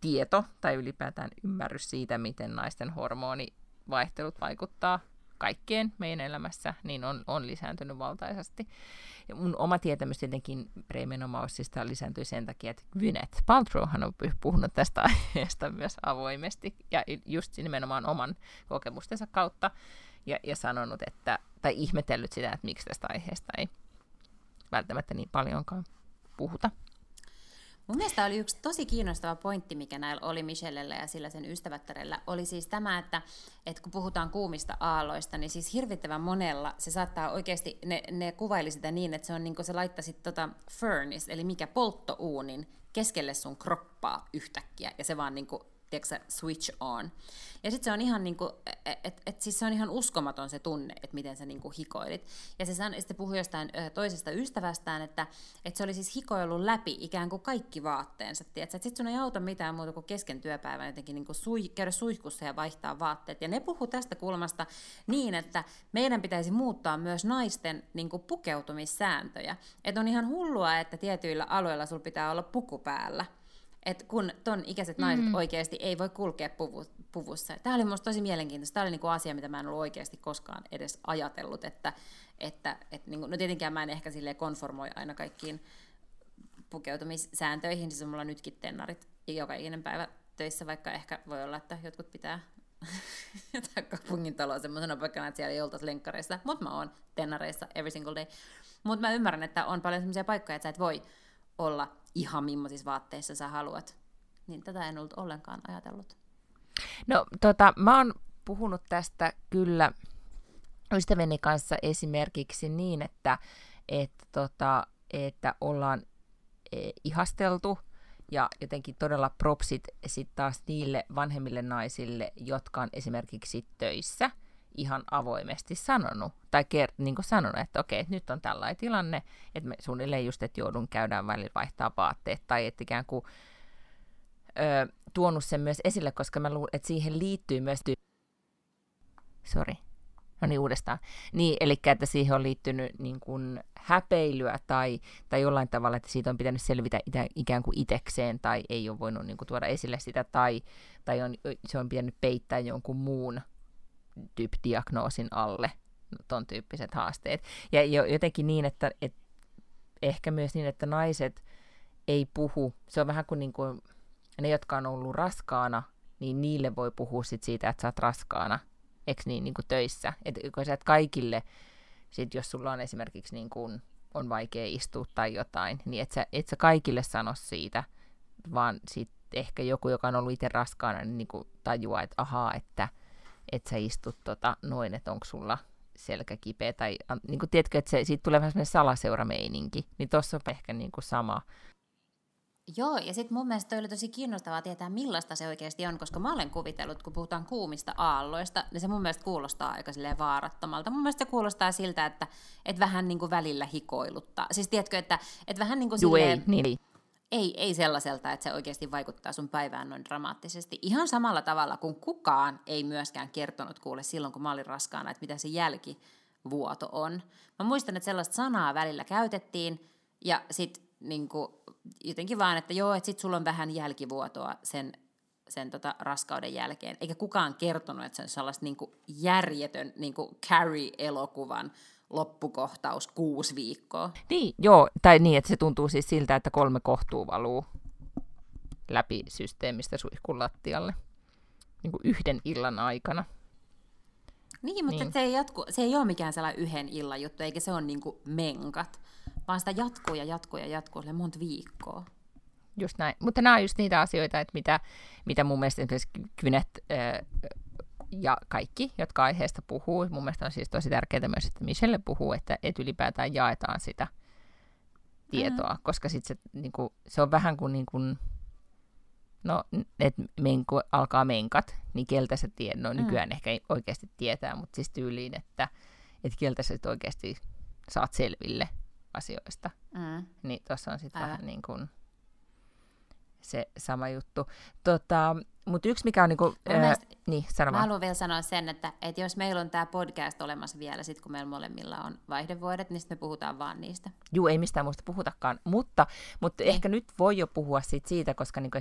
Speaker 2: tieto tai ylipäätään ymmärrys siitä, miten naisten hormonivaihtelut vaikuttaa kaikkeen meidän elämässä, niin on, on lisääntynyt valtaisesti. Ja mun oma tietämys tietenkin premenopaussista lisääntyi sen takia, että Gwyneth Paltrowhan on puhunut tästä aiheesta myös avoimesti ja just nimenomaan oman kokemustensa kautta ja, ja sanonut, että, tai ihmetellyt sitä, että miksi tästä aiheesta ei välttämättä niin paljonkaan puhuta.
Speaker 1: Mun mielestä oli yksi tosi kiinnostava pointti, mikä näillä oli Michellellä ja sillä sen ystävättärellä, oli siis tämä, että, että kun puhutaan kuumista aalloista, niin siis hirvittävän monella se saattaa oikeasti, ne, ne kuvaili sitä niin, että se on niin kuin se laittaisit tota furnace, eli mikä polttouunin keskelle sun kroppaa yhtäkkiä, ja se vaan niin kuin tiedätkö, switch on. Ja sitten se on ihan niinku, et, et, et, siis se on ihan uskomaton se tunne, että miten sä niinku hikoilit. Ja se san, sitten puhui jostain ö, toisesta ystävästään, että, että se oli siis hikoillut läpi ikään kuin kaikki vaatteensa. Sitten sun ei auta mitään muuta kuin kesken työpäivän jotenkin niinku sui, käydä suihkussa ja vaihtaa vaatteet. Ja ne puhuu tästä kulmasta niin, että meidän pitäisi muuttaa myös naisten niinku pukeutumissääntöjä. Että on ihan hullua, että tietyillä alueilla sulla pitää olla puku päällä että kun ton ikäiset naiset mm. oikeasti ei voi kulkea puvu, puvussa. Tämä oli minusta tosi mielenkiintoista. Tämä oli niinku asia, mitä mä en ollut oikeasti koskaan edes ajatellut, että, että et niinku, no tietenkään mä en ehkä sille konformoi aina kaikkiin pukeutumissääntöihin, siis on mulla nytkin tennarit joka ikinen päivä töissä, vaikka ehkä voi olla, että jotkut pitää jotain kaupungin taloa semmoisena paikkana, että siellä ei oltaisi lenkkareissa, mutta mä oon tennareissa every single day. Mutta mä ymmärrän, että on paljon semmoisia paikkoja, että sä et voi olla ihan millaisissa vaatteissa sä haluat. Niin tätä en ollut ollenkaan ajatellut.
Speaker 2: No tota, mä oon puhunut tästä kyllä ystäväni kanssa esimerkiksi niin, että, että, tota, että ollaan e, ihasteltu ja jotenkin todella propsit sitten taas niille vanhemmille naisille, jotka on esimerkiksi töissä ihan avoimesti sanonut, tai kert- niin sanonut, että okei, että nyt on tällainen tilanne, että me suunnilleen just, että joudun käydään välillä vaihtaa vaatteet, tai että ikään kuin ö, tuonut sen myös esille, koska mä luulen, että siihen liittyy myös... Ty- Sorry. No niin, uudestaan. Niin, eli että siihen on liittynyt niin kuin häpeilyä tai, tai jollain tavalla, että siitä on pitänyt selvitä itä, ikään kuin itekseen tai ei ole voinut niin kuin, tuoda esille sitä tai, tai on, se on pitänyt peittää jonkun muun tyyppidiagnoosin alle ton tyyppiset haasteet. Ja jotenkin niin, että, että ehkä myös niin, että naiset ei puhu, se on vähän kuin, niin kuin ne, jotka on ollut raskaana, niin niille voi puhua sit siitä, että sä oot raskaana, eikö niin, niin kuin töissä. Että kun sä et kaikille, sit jos sulla on esimerkiksi niin kuin, on vaikea istua tai jotain, niin et sä, et sä kaikille sano siitä, vaan sit ehkä joku, joka on ollut itse raskaana, niin, niin kuin tajuaa, että ahaa, että et sä istut tota, noin, että onko sulla selkä kipeä, tai niin kuin tiedätkö, että se, siitä tulee vähän sellainen salaseurameininki, niin tuossa on ehkä niin kuin sama,
Speaker 1: Joo, ja sitten mun mielestä oli tosi kiinnostavaa tietää, millaista se oikeasti on, koska mä olen kuvitellut, kun puhutaan kuumista aalloista, niin se mun mielestä kuulostaa aika vaarattomalta. Mun mielestä se kuulostaa siltä, että, että vähän niin kuin välillä hikoiluttaa. Siis tiedätkö, että, että vähän niin kuin
Speaker 2: Joo, silleen, ei, niin.
Speaker 1: Ei, ei sellaiselta, että se oikeasti vaikuttaa sun päivään noin dramaattisesti. Ihan samalla tavalla kuin kukaan ei myöskään kertonut kuule silloin, kun mä olin raskaana, että mitä se jälkivuoto on. Mä muistan, että sellaista sanaa välillä käytettiin, ja sitten niin jotenkin vaan, että joo, että sit sulla on vähän jälkivuotoa sen, sen tota raskauden jälkeen. Eikä kukaan kertonut, että se on sellaista niin kuin järjetön niin Carrie-elokuvan loppukohtaus kuusi viikkoa.
Speaker 2: Niin, joo, tai niin, että se tuntuu siis siltä, että kolme kohtuu valuu läpi systeemistä suihkun lattialle niin kuin yhden illan aikana.
Speaker 1: Niin, mutta niin. Se, ei jatku, se ei ole mikään sellainen yhden illan juttu, eikä se ole niin kuin menkat vaan sitä jatkuu ja jatkuu ja jatkuu sille monta viikkoa.
Speaker 2: Just näin. Mutta nämä on just niitä asioita, että mitä, mitä mun mielestä esimerkiksi Kynet ää, ja kaikki, jotka aiheesta puhuu, mun mielestä on siis tosi tärkeää myös, että Michelle puhuu, että, että ylipäätään jaetaan sitä tietoa, mm. koska sit se, niin kuin, se on vähän kuin, niin kuin no, että menku, alkaa menkat, niin keltä se tiedät, no nykyään mm. ehkä ei oikeasti tietää, mutta siis tyyliin, että, että keltä sä oikeasti saat selville asioista. Mm. Niin tuossa on sitten vähän niin kuin se sama juttu. Tota, mutta yksi mikä on niinku, ää, mielestä, niin, sano
Speaker 1: Mä haluan vielä sanoa sen, että, että jos meillä on tämä podcast olemassa vielä, sit kun meillä molemmilla on vaihdevuodet, niin sitten me puhutaan vaan niistä.
Speaker 2: Joo, ei mistään muusta puhutakaan, mutta, mutta niin. ehkä nyt voi jo puhua sit siitä, koska niinku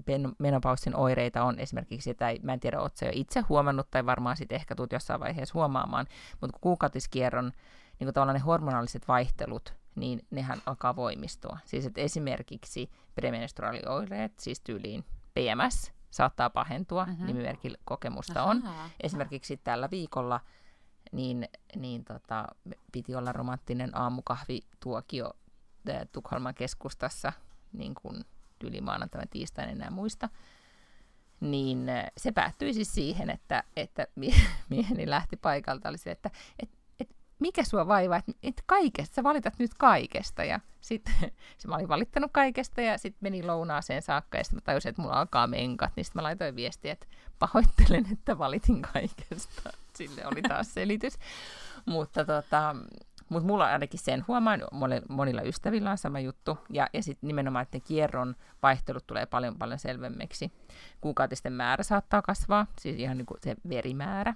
Speaker 2: pre-menopausin oireita on esimerkiksi, tai mä en tiedä, ootko jo itse huomannut, tai varmaan sitten ehkä tuut jossain vaiheessa huomaamaan, mutta kuukautiskierron niin kuin ne hormonaaliset vaihtelut, niin nehän alkaa voimistua. Siis että esimerkiksi premenstruaalioireet, siis tyyliin PMS, saattaa pahentua, uh-huh. nimimerkillä kokemusta Aha. on. Esimerkiksi tällä viikolla niin, niin tota, piti olla romanttinen aamukahvituokio äh, Tukholman keskustassa, niin kuin tyyli maanantaina tiistaina enää muista. Niin se päättyi siis siihen, että, että mieheni lähti paikalta, oli se, että, että mikä sua vaivaa, että et kaikesta, sä valitat nyt kaikesta. Ja sitten mä olin valittanut kaikesta ja sitten meni lounaaseen saakka ja sitten mä tajusin, että mulla alkaa menkat, niin sitten mä laitoin viestiä, että pahoittelen, että valitin kaikesta. Sille oli taas selitys. Mutta tota, mut mulla ainakin sen huomaan, monilla ystävillä on sama juttu. Ja, ja sitten nimenomaan, että ne kierron vaihtelut tulee paljon paljon selvemmiksi. Kuukautisten määrä saattaa kasvaa, siis ihan niin kuin se verimäärä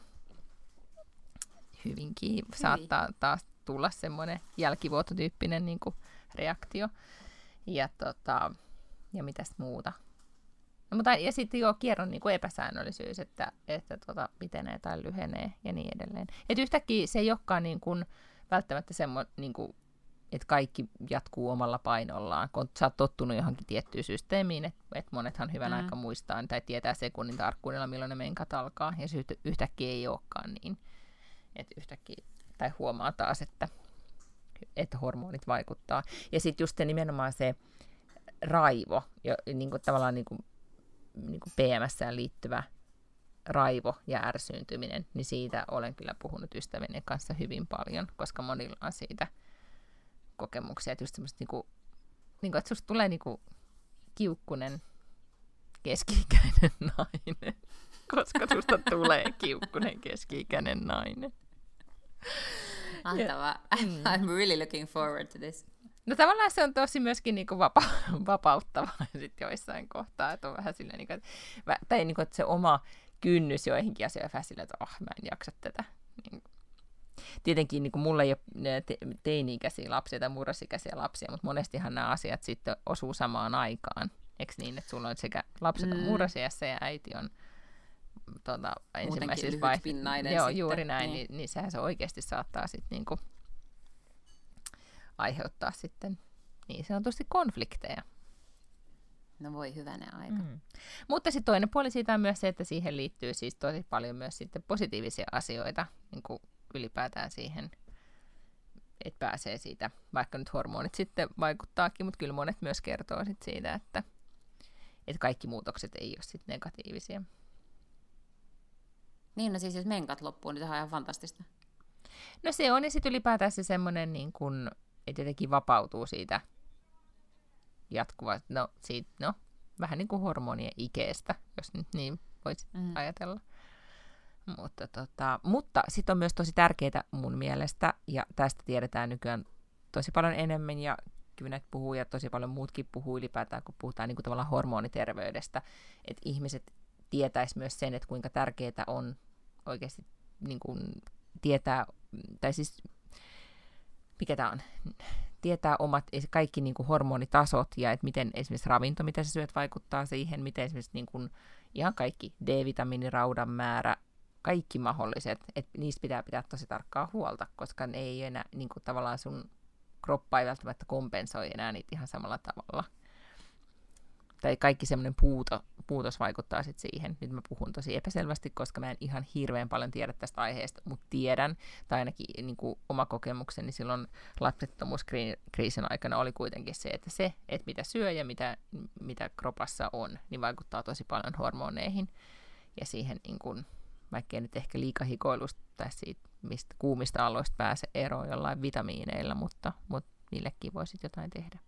Speaker 2: hyvinkin Hyvin. saattaa taas tulla semmoinen jälkivuototyyppinen niin kuin reaktio. Ja, tota, ja mitäs muuta. No, mutta, ja sitten joo, kierron niin kuin epäsäännöllisyys, että, että tota, pitenee tai lyhenee ja niin edelleen. Et yhtäkkiä se ei olekaan niin kuin, välttämättä semmoinen, niin kuin, että kaikki jatkuu omalla painollaan, kun sä oot tottunut johonkin tiettyyn systeemiin, että et monethan hyvän mm. aika muistaa tai tietää sekunnin tarkkuudella, milloin ne menkat alkaa, ja se yhtäkkiä ei olekaan niin että yhtäkkiä, tai huomaa taas, että, että hormonit vaikuttaa. Ja sitten just se nimenomaan se raivo, jo, niin kuin tavallaan niin kuin, niin kuin PMSään liittyvä raivo ja ärsyyntyminen, niin siitä olen kyllä puhunut ystävien kanssa hyvin paljon, koska monilla on siitä kokemuksia, että just semmoista niin kuin, niin kuin, että susta tulee niin kuin kiukkunen keski-ikäinen nainen. Koska susta tulee kiukkunen keski-ikäinen nainen.
Speaker 1: Mahtavaa. Mm. I'm really looking forward to this.
Speaker 2: No tavallaan se on tosi myöskin niinku vapa- vapauttavaa sit joissain kohtaa, että on vähän silleen, niinku, että, tai niinku, että se oma kynnys joihinkin asioihin vähän silleen, että oh, mä en jaksa tätä. Niin. Tietenkin niin kuin mulla ei ole te- teini-ikäisiä lapsia tai murrosikäisiä lapsia, mutta monestihan nämä asiat sitten osuu samaan aikaan. Eikö niin, että sulla on sekä lapset on mm. murrosiässä ja äiti on tuota, ensimmäisessä vaiheessa. Joo, sitten. juuri näin, niin. Niin, niin sehän se oikeasti saattaa sitten niinku aiheuttaa sitten niin sanotusti konflikteja.
Speaker 1: No voi hyvänä aika. Mm.
Speaker 2: Mutta sitten toinen puoli siitä on myös se, että siihen liittyy siis tosi paljon myös sitten positiivisia asioita niin kuin ylipäätään siihen, että pääsee siitä, vaikka nyt hormonit sitten vaikuttaakin, mutta kyllä monet myös kertoo sit siitä, että, että kaikki muutokset ei ole sitten negatiivisia.
Speaker 1: Niin, no siis jos menkat loppuu, niin se on ihan fantastista.
Speaker 2: No se on, ja sitten ylipäätään se semmoinen, niin kun, että jotenkin vapautuu siitä jatkuvasti, no, siitä, no vähän niin kuin hormonien ikeestä, jos nyt niin voisi mm. ajatella. Mutta, tota, mutta sitten on myös tosi tärkeää mun mielestä, ja tästä tiedetään nykyään tosi paljon enemmän, ja Kynet puhuu, ja tosi paljon muutkin puhuu ylipäätään, kun puhutaan niin kuin tavallaan hormoniterveydestä, että ihmiset tietäisi myös sen, että kuinka tärkeää on oikeasti niin kuin tietää, tai siis mikä tämä on, tietää omat kaikki niin kuin hormonitasot ja että miten esimerkiksi ravinto, mitä sä syöt, vaikuttaa siihen, miten esimerkiksi niin kuin ihan kaikki D-vitamiiniraudan määrä, kaikki mahdolliset, että niistä pitää pitää tosi tarkkaa huolta, koska ne ei enää niin kuin tavallaan sun kroppa ei välttämättä kompensoi enää niitä ihan samalla tavalla tai kaikki semmoinen puuto, puutos vaikuttaa sitten siihen. Nyt mä puhun tosi epäselvästi, koska mä en ihan hirveän paljon tiedä tästä aiheesta, mutta tiedän, tai ainakin niin kuin oma kokemukseni silloin lapsettomuuskriisin aikana oli kuitenkin se, että se, että mitä syö ja mitä, mitä kropassa on, niin vaikuttaa tosi paljon hormoneihin ja siihen niin kuin, vaikka ei nyt ehkä liikahikoilusta tai siitä, mistä kuumista aloista pääse eroon jollain vitamiineilla, mutta, mutta niillekin voisit jotain tehdä.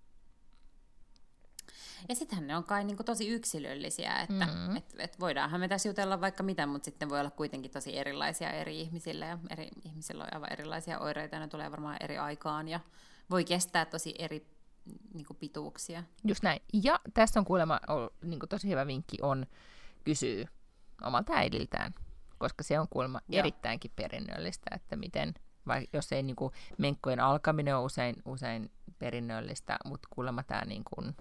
Speaker 1: Ja sittenhän ne on kai niin kuin tosi yksilöllisiä, että mm-hmm. et, et voidaanhan me tässä jutella vaikka mitä, mutta sitten voi olla kuitenkin tosi erilaisia eri ihmisillä ja eri ihmisillä on aivan erilaisia oireita, ne tulee varmaan eri aikaan ja voi kestää tosi eri niin kuin pituuksia.
Speaker 2: Just näin. Ja tässä on kuulemma niin kuin tosi hyvä vinkki on kysyä omalta äidiltään, koska se on kuulemma Joo. erittäinkin perinnöllistä, että miten, vai jos ei niin kuin, menkkojen alkaminen on usein, usein perinnöllistä, mutta kuulemma tämä niin kuin,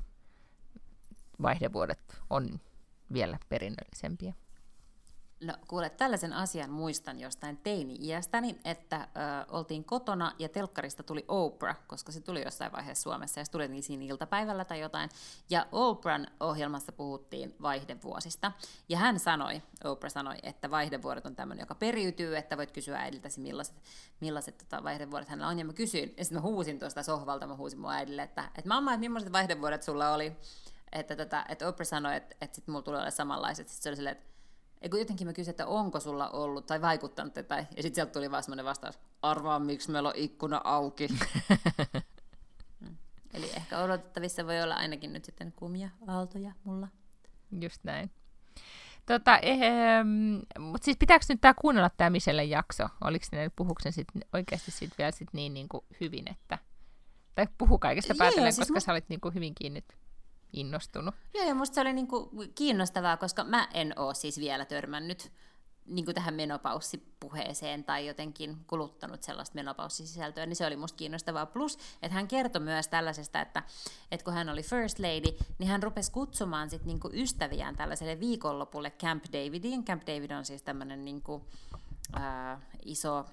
Speaker 2: vaihdevuodet on vielä perinnöllisempiä.
Speaker 1: No kuule, tällaisen asian muistan jostain teini-iästäni, että ö, oltiin kotona ja telkkarista tuli Oprah, koska se tuli jossain vaiheessa Suomessa ja se tuli niin siinä iltapäivällä tai jotain. Ja Oprahn ohjelmassa puhuttiin vaihdevuosista. Ja hän sanoi, Oprah sanoi, että vaihdevuodet on tämmöinen, joka periytyy, että voit kysyä äidiltäsi millaiset, millaiset tota, vaihdevuodet hänellä on. Ja mä kysyin, ja sitten mä huusin tuosta sohvalta, mä huusin mun äidille, että, että mamma, että millaiset vaihdevuodet sulla oli? Että, tota, että Oprah sanoi, että, että sit mulla tulee olla samanlaiset. Sitten se oli silleen, että Eiku jotenkin mä kysyin, että onko sulla ollut tai vaikuttanut tai Ja sitten sieltä tuli vaan semmoinen vastaus, arvaa miksi meillä on ikkuna auki. Mm. Eli ehkä odotettavissa voi olla ainakin nyt sitten kumia aaltoja mulla.
Speaker 2: Just näin. Tota, eh, mutta siis pitääkö nyt tää kuunnella tämä Michelle jakso? Oliko ne puhuksen sit oikeasti sit vielä sit niin, niin kuin hyvin, että... Tai puhu kaikesta päätellen, siis koska mu- sä olit niin kuin hyvin kiinni innostunut.
Speaker 1: Joo, ja musta se oli niinku kiinnostavaa, koska mä en oo siis vielä törmännyt niin tähän menopaussipuheeseen tai jotenkin kuluttanut sellaista menopaussisältöä, niin se oli musta kiinnostavaa. Plus, että hän kertoi myös tällaisesta, että, että kun hän oli First Lady, niin hän rupesi kutsumaan sit niinku ystäviään tällaiselle viikonlopulle Camp Davidiin. Camp David on siis tämmöinen niinku, äh, iso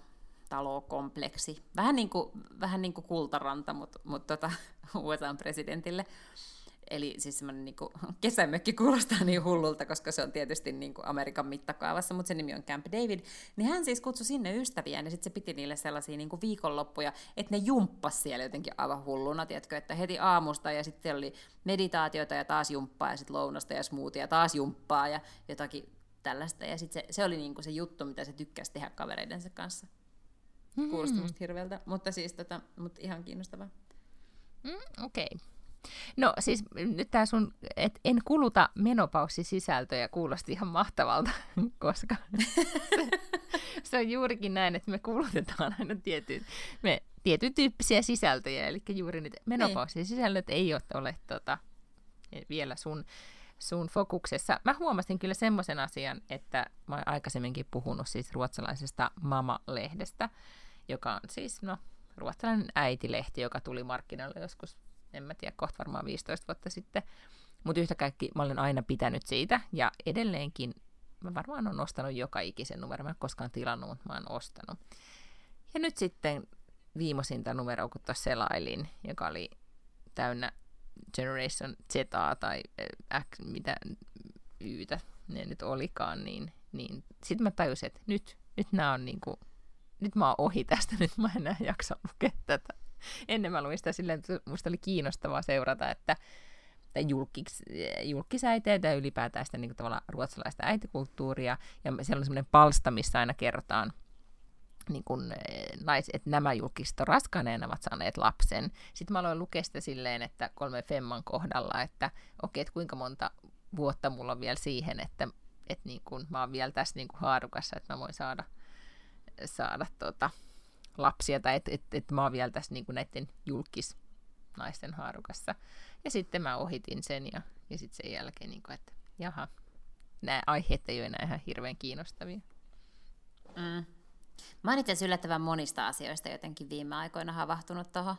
Speaker 1: talokompleksi, vähän niin kuin, vähän niin kuin kultaranta, mutta mut tota, USA-presidentille. Eli siis semmoinen niin kuin, kesämökki kuulostaa niin hullulta, koska se on tietysti niin kuin Amerikan mittakaavassa, mutta se nimi on Camp David. Niin hän siis kutsui sinne ystäviä, ja sitten se piti niille sellaisia niin kuin viikonloppuja, että ne jumppas siellä jotenkin aivan hulluna, tiedätkö, että heti aamusta, ja sitten oli meditaatioita, ja taas jumppaa, ja sitten lounasta, ja smoothie, ja taas jumppaa, ja jotakin tällaista. Ja sitten se, se oli niin kuin se juttu, mitä se tykkäsi tehdä kavereidensa kanssa. Kuulosti mm. musta hirveältä, mutta siis tota, mutta ihan kiinnostavaa.
Speaker 2: Mm, Okei. Okay. No siis nyt tämä sun, että en kuluta menopaussisisältöjä kuulosti ihan mahtavalta, koska se on juurikin näin, että me kulutetaan aina tietyn, me, tietyn tyyppisiä sisältöjä, eli juuri nyt menopaussisisällöt ei ole, ole tota, vielä sun, sun fokuksessa. Mä huomasin kyllä semmoisen asian, että mä oon aikaisemminkin puhunut siis ruotsalaisesta Mama-lehdestä, joka on siis, no, ruotsalainen äitilehti, joka tuli markkinoille joskus en mä tiedä, kohta varmaan 15 vuotta sitten. Mutta yhtä kaikki mä olen aina pitänyt siitä, ja edelleenkin mä varmaan olen ostanut joka ikisen numero, mä en koskaan tilannut, mutta mä oon ostanut. Ja nyt sitten viimeisintä numeroa, kun tuossa selailin, joka oli täynnä Generation Z tai X, mitä Ytä ne nyt olikaan, niin, niin sitten mä tajusin, että nyt, nyt nämä on niinku, nyt mä oon ohi tästä, nyt mä enää jaksa lukea tätä. Ennen mä luin sitä silleen, että musta oli kiinnostavaa seurata, että tai julkis, julkisäiteitä ja ylipäätään sitä niin kuin, ruotsalaista äitikulttuuria. Ja siellä on semmoinen palsta, missä aina kerrotaan, niin kun, eh, nais, että nämä julkiset nämä ovat saaneet lapsen. Sitten mä aloin lukea sitä silleen, että kolme femman kohdalla, että okei, että kuinka monta vuotta mulla on vielä siihen, että, että niin kun, mä oon vielä tässä niin kun haarukassa, että mä voin saada, saada tota, lapsia, tai että et, et mä oon vielä tässä niin kuin näiden julkisnaisten haarukassa. Ja sitten mä ohitin sen, ja, ja sitten sen jälkeen, niin kuin, että jaha, nämä aiheet ei ole enää ihan hirveän kiinnostavia.
Speaker 1: Mm. Mä oon itse yllättävän monista asioista jotenkin viime aikoina havahtunut tuohon.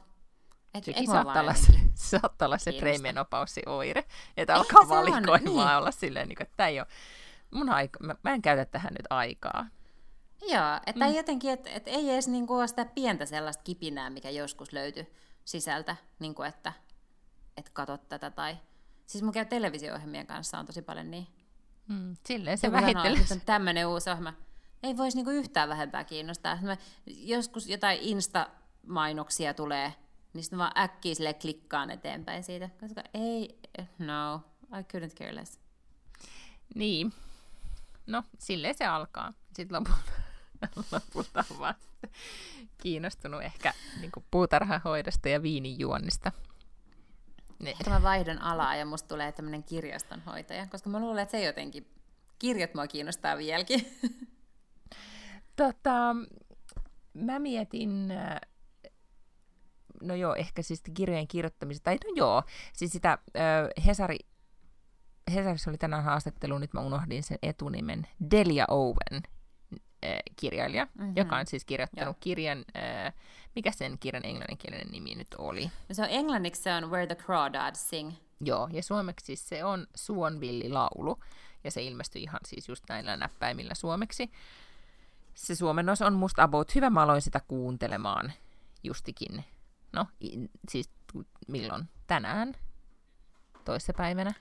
Speaker 2: Et, Sekin saattaa olla, se, saattaa olla se premenopausioire, että alkaa valikoimaan niin. olla silleen, niin kuin, että tämä ei ole mun aika, mä, mä en käytä tähän nyt aikaa.
Speaker 1: Joo, että mm. jotenkin, että et ei edes niinku ole sitä pientä sellaista kipinää, mikä joskus löytyi sisältä, niinku että et katot tätä tai... Siis mun käy televisio-ohjelmien kanssa on tosi paljon niin.
Speaker 2: Mm, silleen se vähittelee.
Speaker 1: Että on tämmöinen uusi ohjelma. Ei voisi niinku yhtään vähempää kiinnostaa. Mä, joskus jotain Insta-mainoksia tulee, niin sitten mä äkkiä sille klikkaan eteenpäin siitä. Koska ei, no, I couldn't care less.
Speaker 2: Niin. No, silleen se alkaa. Sitten lopulta lopulta on vaan kiinnostunut ehkä niin puutarhahoidosta ja viinijuonnista.
Speaker 1: Ne. Mä vaihdon alaa ja musta tulee tämmöinen kirjastonhoitaja, koska mä luulen, että se jotenkin, kirjat mua kiinnostaa vieläkin.
Speaker 2: Tota, mä mietin, no joo, ehkä siis kirjojen kirjoittamista, tai no joo, siis sitä Hesari, Hesarissa oli tänään haastattelu, nyt mä unohdin sen etunimen, Delia Owen, äh, kirjailija, mm-hmm. joka on siis kirjoittanut Joo. kirjan, äh, mikä sen kirjan englanninkielinen nimi nyt oli?
Speaker 1: No se on englanniksi se on Where the Crawdads Sing.
Speaker 2: Joo, ja suomeksi siis se on Suonvilli-laulu, ja se ilmestyi ihan siis just näillä näppäimillä suomeksi. Se suomennos on musta about hyvä, mä aloin sitä kuuntelemaan justikin, no siis milloin? Tänään? Toissapäivänä?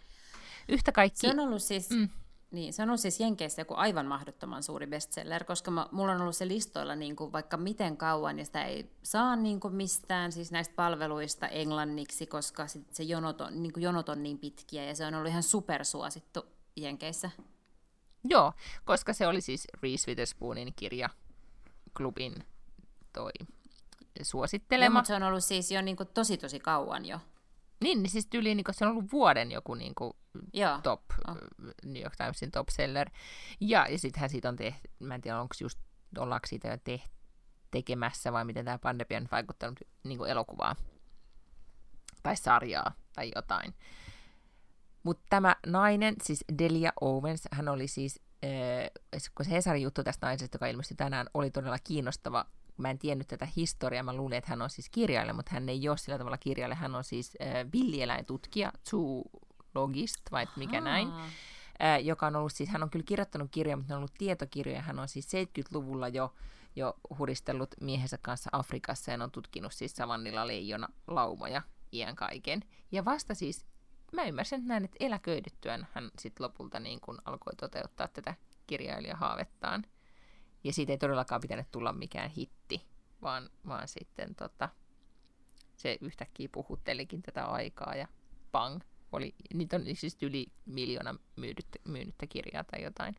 Speaker 2: Yhtä kaikki...
Speaker 1: Se on ollut siis... Mm niin, se on ollut siis Jenkeissä joku aivan mahdottoman suuri bestseller, koska mä, mulla on ollut se listoilla niin kuin vaikka miten kauan, ja sitä ei saa niin kuin mistään siis näistä palveluista englanniksi, koska sit se jonot on, niin kuin jonot on niin pitkiä, ja se on ollut ihan supersuosittu Jenkeissä.
Speaker 2: Joo, koska se oli siis Reese Witherspoonin kirja klubin toi suosittelema.
Speaker 1: mutta se on ollut siis jo niin kuin tosi tosi kauan jo.
Speaker 2: Niin, niin siis tyyliin niin se on ollut vuoden joku niin kuin Joo. top, oh. New York Timesin top seller. Ja, ja sittenhän siitä on tehty, mä en tiedä onko just, ollaanko siitä jo tehty, tekemässä vai miten tämä pandemia on vaikuttanut niin kuin elokuvaa tai sarjaa tai jotain. Mutta tämä nainen, siis Delia Owens, hän oli siis, äh, kun se Hesarin juttu tästä naisesta, joka ilmestyi tänään, oli todella kiinnostava mä en tiennyt tätä historiaa, mä luulin, että hän on siis kirjailija, mutta hän ei ole sillä tavalla kirjailija, hän on siis äh, villieläintutkija, zoologist, vai mikä Aha. näin, äh, joka on ollut siis, hän on kyllä kirjoittanut kirjoja, mutta ne on ollut tietokirjoja, hän on siis 70-luvulla jo, jo huristellut miehensä kanssa Afrikassa ja on tutkinut siis savannilla leijona laumoja iän kaiken. Ja vasta siis, mä ymmärsin näin, että eläköidyttyään hän sitten lopulta niin kun alkoi toteuttaa tätä kirjailijahaavettaan. Ja siitä ei todellakaan pitänyt tulla mikään hitti, vaan, vaan sitten tota, se yhtäkkiä puhuttelikin tätä aikaa ja pang, oli, niitä on siis yli miljoona myydyttä, myynyttä kirjaa tai jotain.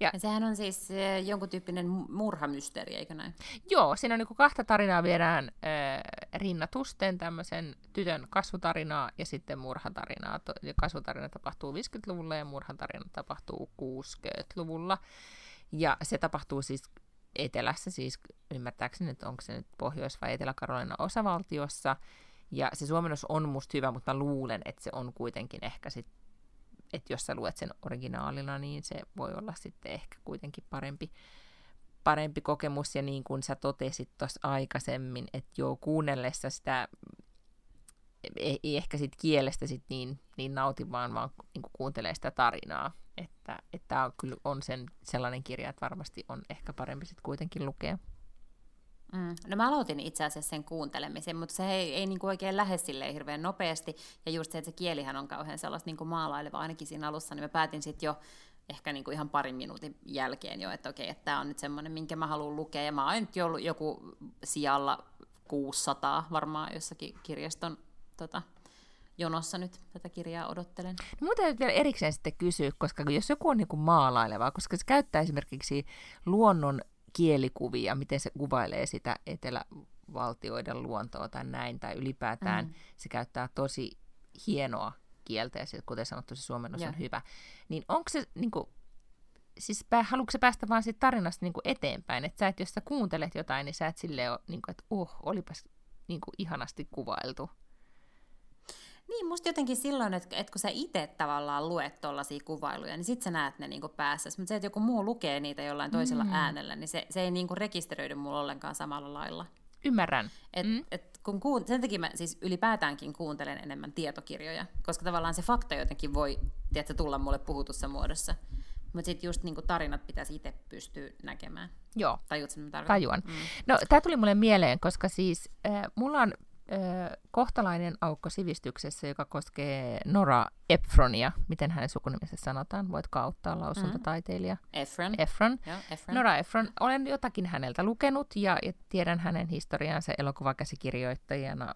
Speaker 1: Ja, ja sehän on siis äh, jonkun tyyppinen murhamysteeri, eikö näin?
Speaker 2: Joo, siinä on niin kahta tarinaa viedään äh, rinnatusten, tämmöisen tytön kasvutarinaa ja sitten murhatarinaa. Kasvutarina tapahtuu 50-luvulla ja murhatarina tapahtuu 60-luvulla. Ja se tapahtuu siis etelässä, siis ymmärtääkseni, että onko se nyt Pohjois- vai Etelä-Karolina osavaltiossa. Ja se suomennos on musta hyvä, mutta mä luulen, että se on kuitenkin ehkä sitten että jos sä luet sen originaalina, niin se voi olla sitten ehkä kuitenkin parempi, parempi kokemus. Ja niin kuin sä totesit tuossa aikaisemmin, että joo, kuunnellessa sitä ei, ei ehkä sit kielestä sit niin, niin nauti, vaan, vaan niin kuuntelee sitä tarinaa. Että tämä on, on sen sellainen kirja, että varmasti on ehkä parempi sitten kuitenkin lukea.
Speaker 1: Mm. No mä aloitin itse asiassa sen kuuntelemisen, mutta se ei, ei niinku oikein lähde silleen hirveän nopeasti. Ja just se, että se kielihän on kauhean sellaista niinku maalaileva ainakin siinä alussa, niin mä päätin sitten jo ehkä niinku ihan parin minuutin jälkeen jo, että okei, että tämä on nyt semmoinen, minkä mä haluan lukea. Ja mä oon nyt jo ollut joku sijalla 600 varmaan jossakin kirjaston tota, jonossa nyt tätä kirjaa odottelen.
Speaker 2: No, mutta täytyy vielä erikseen sitten kysyä, koska jos joku on niin maalaileva, koska se käyttää esimerkiksi luonnon kielikuvia, miten se kuvailee sitä etelävaltioiden luontoa tai näin, tai ylipäätään mm. se käyttää tosi hienoa kieltä, ja kuten sanottu, se suomennos on hyvä. Niin onko se, niin kuin, siis haluatko se päästä vaan siitä tarinasta niin kuin eteenpäin, että sä et, jos sä kuuntelet jotain, niin sä et silleen ole, niin kuin, että oh, olipas niin kuin, ihanasti kuvailtu.
Speaker 1: Niin, musta jotenkin silloin, että, että kun sä itse tavallaan luet tuollaisia kuvailuja, niin sit sä näet ne niinku päässä. Mutta se, että joku muu lukee niitä jollain toisella mm. äänellä, niin se, se ei niinku rekisteröidy mulla ollenkaan samalla lailla.
Speaker 2: Ymmärrän.
Speaker 1: Et, mm. et kun kuun, sen takia mä siis ylipäätäänkin kuuntelen enemmän tietokirjoja, koska tavallaan se fakta jotenkin voi tiedätkö, tulla mulle puhutussa muodossa. Mutta sitten just niinku tarinat pitäisi itse pystyä näkemään.
Speaker 2: Joo.
Speaker 1: Tajuutko, mitä
Speaker 2: Tajuan. Mm. No, tämä tuli mulle mieleen, koska siis äh, mulla on kohtalainen aukko sivistyksessä, joka koskee Nora Ephronia. Miten hänen sukunimensä sanotaan? Voitko auttaa lausuntataiteilija? Mm.
Speaker 1: Efron.
Speaker 2: Efron. Joo, Efron. Nora Ephron. Olen jotakin häneltä lukenut ja, ja tiedän hänen historiansa elokuvakäsikirjoittajana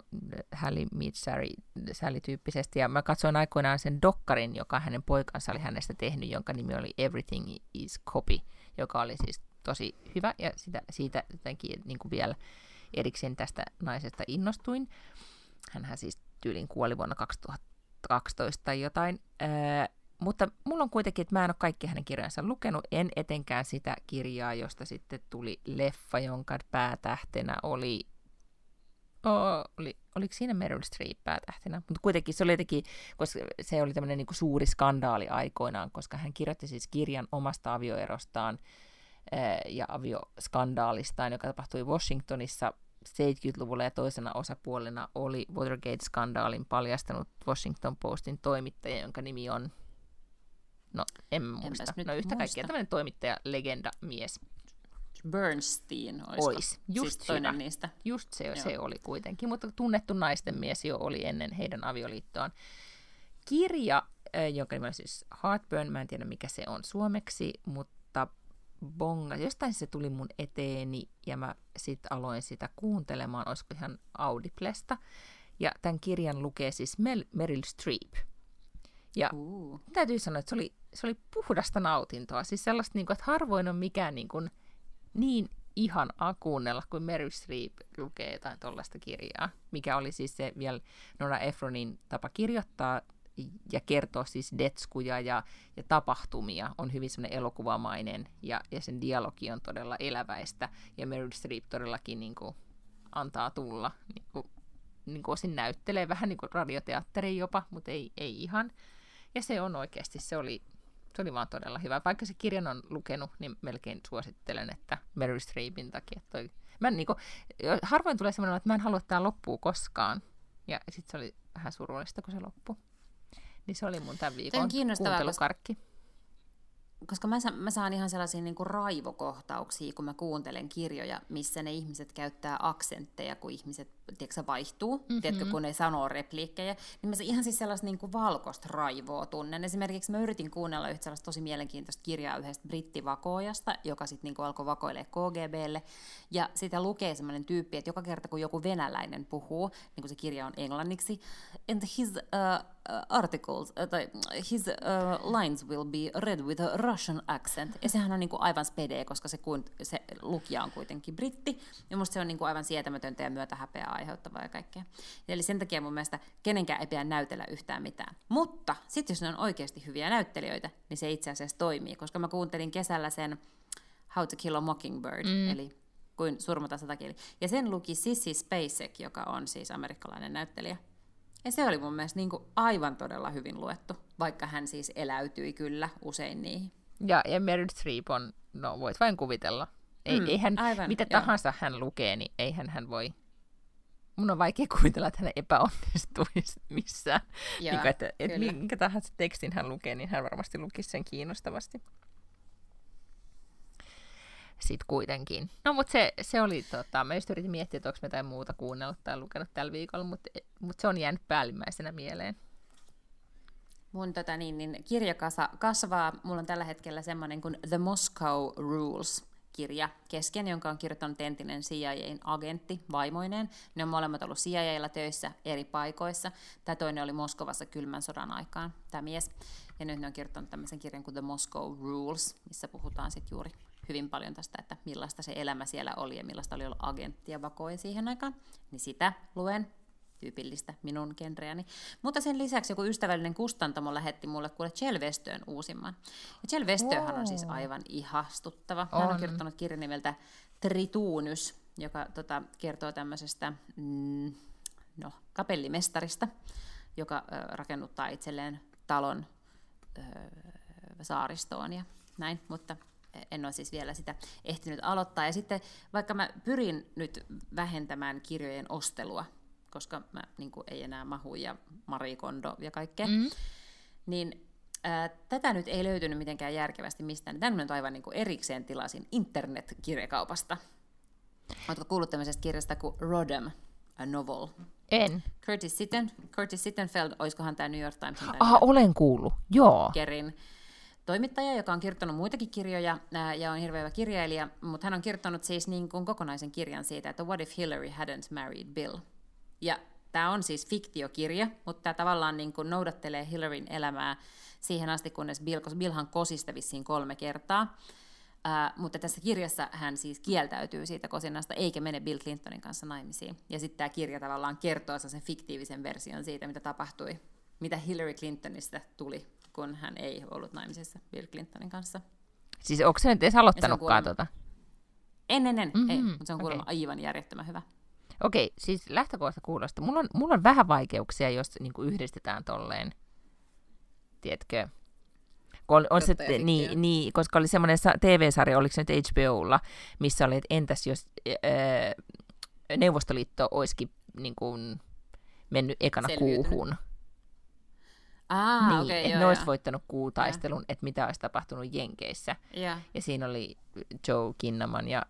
Speaker 2: Hallie Meets Sally, Sally-tyyppisesti. Ja mä katsoin aikoinaan sen dokkarin, joka hänen poikansa oli hänestä tehnyt, jonka nimi oli Everything is Copy, joka oli siis tosi hyvä ja sitä, siitä jotenkin niin kuin vielä erikseen tästä naisesta innostuin. Hänhän siis tyylin kuoli vuonna 2012 tai jotain. Ää, mutta mulla on kuitenkin, että mä en ole kaikki hänen kirjansa lukenut, en etenkään sitä kirjaa, josta sitten tuli leffa, jonka päätähtenä oli, oh, oli oliko siinä Meryl Streep päätähtenä, mutta kuitenkin se oli jotenkin, koska se oli tämmöinen niin suuri skandaali aikoinaan, koska hän kirjoitti siis kirjan omasta avioerostaan ja avioskandalistaan, joka tapahtui Washingtonissa 70-luvulla ja toisena osapuolena oli Watergate-skandaalin paljastanut Washington Postin toimittaja, jonka nimi on, no en muista, no yhtä kaikkea tämmöinen toimittaja, legenda, mies.
Speaker 1: Bernstein
Speaker 2: olisiko? Ois, just siis toinen hyvä. niistä. Just se, se oli kuitenkin, mutta tunnettu naisten mies jo oli ennen heidän avioliittoaan. Kirja, jonka nimi on siis Heartburn, mä en tiedä mikä se on suomeksi, mutta bonga. Jostain se tuli mun eteeni ja mä sitten aloin sitä kuuntelemaan, olisiko ihan Audiblesta. Ja tämän kirjan lukee siis Mel- Meryl Streep. Ja uh. täytyy sanoa, että se oli, se oli puhdasta nautintoa. Siis sellaista, niin kuin, että harvoin on mikään niin, kuin, niin ihan akuunnella, kuin Meryl Streep lukee jotain tuollaista kirjaa, mikä oli siis se vielä Nora Ephronin tapa kirjoittaa ja kertoo siis detskuja ja, ja tapahtumia, on hyvin semmoinen elokuvamainen ja, ja sen dialogi on todella eläväistä ja Meryl Streep todellakin niin kuin, antaa tulla, niin kuin, niin kuin osin näyttelee vähän niin kuin radioteatteri jopa, mutta ei, ei ihan. Ja se on oikeasti, se oli, se oli vaan todella hyvä. Vaikka se kirjan on lukenut, niin melkein suosittelen, että Meryl Streepin takia toi... Mä en, niin kuin, harvoin tulee semmoinen, että mä en halua, tämä loppuu koskaan. Ja sitten se oli vähän surullista, kun se loppui. Niin se oli mun tämän viikon kuuntelukarkki. Koska,
Speaker 1: koska mä, saan, mä saan ihan sellaisia niin kuin raivokohtauksia, kun mä kuuntelen kirjoja, missä ne ihmiset käyttää aksentteja, kun ihmiset tiedätkö, vaihtuu, mm-hmm. tiedätkö, kun ei sanoo repliikkejä, niin mä se ihan siis sellaista niin kuin valkoista raivoa tunnen. Esimerkiksi mä yritin kuunnella yhtä sellaista tosi mielenkiintoista kirjaa yhdestä brittivakoojasta, joka sitten niin alkoi vakoilee KGBlle, ja sitä lukee semmoinen tyyppi, että joka kerta kun joku venäläinen puhuu, niin kuin se kirja on englanniksi, and his uh, uh articles, uh, tai his uh, lines will be read with a Russian accent, ja sehän on niin kuin aivan spede, koska se, se lukija on kuitenkin britti, ja musta se on niin kuin aivan sietämätöntä ja myötä häpeää aiheuttavaa ja kaikkea. Eli sen takia mun mielestä kenenkään ei pidä näytellä yhtään mitään. Mutta sitten jos ne on oikeasti hyviä näyttelijöitä, niin se itse asiassa toimii, koska mä kuuntelin kesällä sen How to Kill a Mockingbird, mm. eli kuin surmata satakieli. Ja sen luki Sissy Spacek, joka on siis amerikkalainen näyttelijä. Ja se oli mun mielestä niin kuin aivan todella hyvin luettu, vaikka hän siis eläytyi kyllä usein niihin.
Speaker 2: Ja, ja Meryl Streep on, no voit vain kuvitella. Ei, mm, eihän, aivan, mitä joo. tahansa hän lukee, niin eihän hän voi mun on vaikea kuvitella, että hän epäonnistuisi missään. Joo, niin, että, että minkä tahansa tekstin hän lukee, niin hän varmasti lukisi sen kiinnostavasti. Sitten kuitenkin. No, mutta se, se oli, tota, mä just yritin miettiä, että onko jotain muuta kuunnellut tai lukenut tällä viikolla, mutta, mutta se on jäänyt päällimmäisenä mieleen.
Speaker 1: Mun tota, niin, niin, kirjakasa kasvaa. Mulla on tällä hetkellä semmoinen kuin The Moscow Rules kirja kesken, jonka on kirjoittanut entinen CIAn agentti vaimoineen. Ne on molemmat ollut CIAlla töissä eri paikoissa. Tämä toinen oli Moskovassa kylmän sodan aikaan, tämä mies. Ja nyt ne on kirjoittanut tämmöisen kirjan kuin The Moscow Rules, missä puhutaan sitten juuri hyvin paljon tästä, että millaista se elämä siellä oli ja millaista oli olla agentti ja vakoi siihen aikaan. Niin sitä luen tyypillistä minun genreäni. Mutta sen lisäksi joku ystävällinen kustantamo lähetti mulle kuule Chelvestön uusimman. Ja Chelvestöhän wow. on siis aivan ihastuttava. On. Hän on kirjoittanut kirjan nimeltä Trituunys, joka tota, kertoo tämmöisestä mm, no, kapellimestarista, joka ö, rakennuttaa itselleen talon ö, saaristoon ja näin, mutta en ole siis vielä sitä ehtinyt aloittaa. Ja sitten vaikka mä pyrin nyt vähentämään kirjojen ostelua, koska mä niin kuin, ei enää mahu ja Marie Kondo ja kaikkea. Mm. Niin ää, tätä nyt ei löytynyt mitenkään järkevästi mistään. Tämän nyt aivan niin kuin erikseen tilasin internet-kirjakaupasta. Oletko kuullut tämmöisestä kirjasta kuin Rodham, a novel?
Speaker 2: En.
Speaker 1: Curtis, Sitten, Curtis Sittenfeld, olisikohan tämä New York Times?
Speaker 2: Ah, olen kuullut, joo.
Speaker 1: Kerin toimittaja, joka on kirjoittanut muitakin kirjoja ää, ja on hirveä hyvä kirjailija, mutta hän on kirjoittanut siis niin kuin kokonaisen kirjan siitä, että What if Hillary hadn't married Bill? Ja tämä on siis fiktiokirja, mutta tämä tavallaan niin kuin noudattelee Hillaryn elämää siihen asti, kunnes Bill, koska Billhan kosista vissiin kolme kertaa. Uh, mutta tässä kirjassa hän siis kieltäytyy siitä kosinasta, eikä mene Bill Clintonin kanssa naimisiin. Ja sitten tämä kirja tavallaan kertoo sen fiktiivisen version siitä, mitä tapahtui, mitä Hillary Clintonista tuli, kun hän ei ollut naimisissa Bill Clintonin kanssa.
Speaker 2: Siis onko se nyt edes aloittanutkaan tuota?
Speaker 1: En, en, en, mm-hmm. ei, mutta se on kuulemma okay. aivan järjettömän hyvä.
Speaker 2: Okei, siis lähtökohta kuulostaa. Mulla on, mulla on vähän vaikeuksia, jos niin kuin yhdistetään tolleen, tiedätkö, on, on se, niin, niin, koska oli semmoinen TV-sarja, oliko se nyt HBOlla, missä oli, että entäs jos ää, Neuvostoliitto olisikin niin kuin, mennyt ekana Selviytynyt. kuuhun.
Speaker 1: Ah,
Speaker 2: niin,
Speaker 1: okay,
Speaker 2: että
Speaker 1: joo,
Speaker 2: ne olisi voittanut kuutaistelun, että mitä olisi tapahtunut Jenkeissä.
Speaker 1: Ja,
Speaker 2: ja siinä oli Joe Kinnaman ja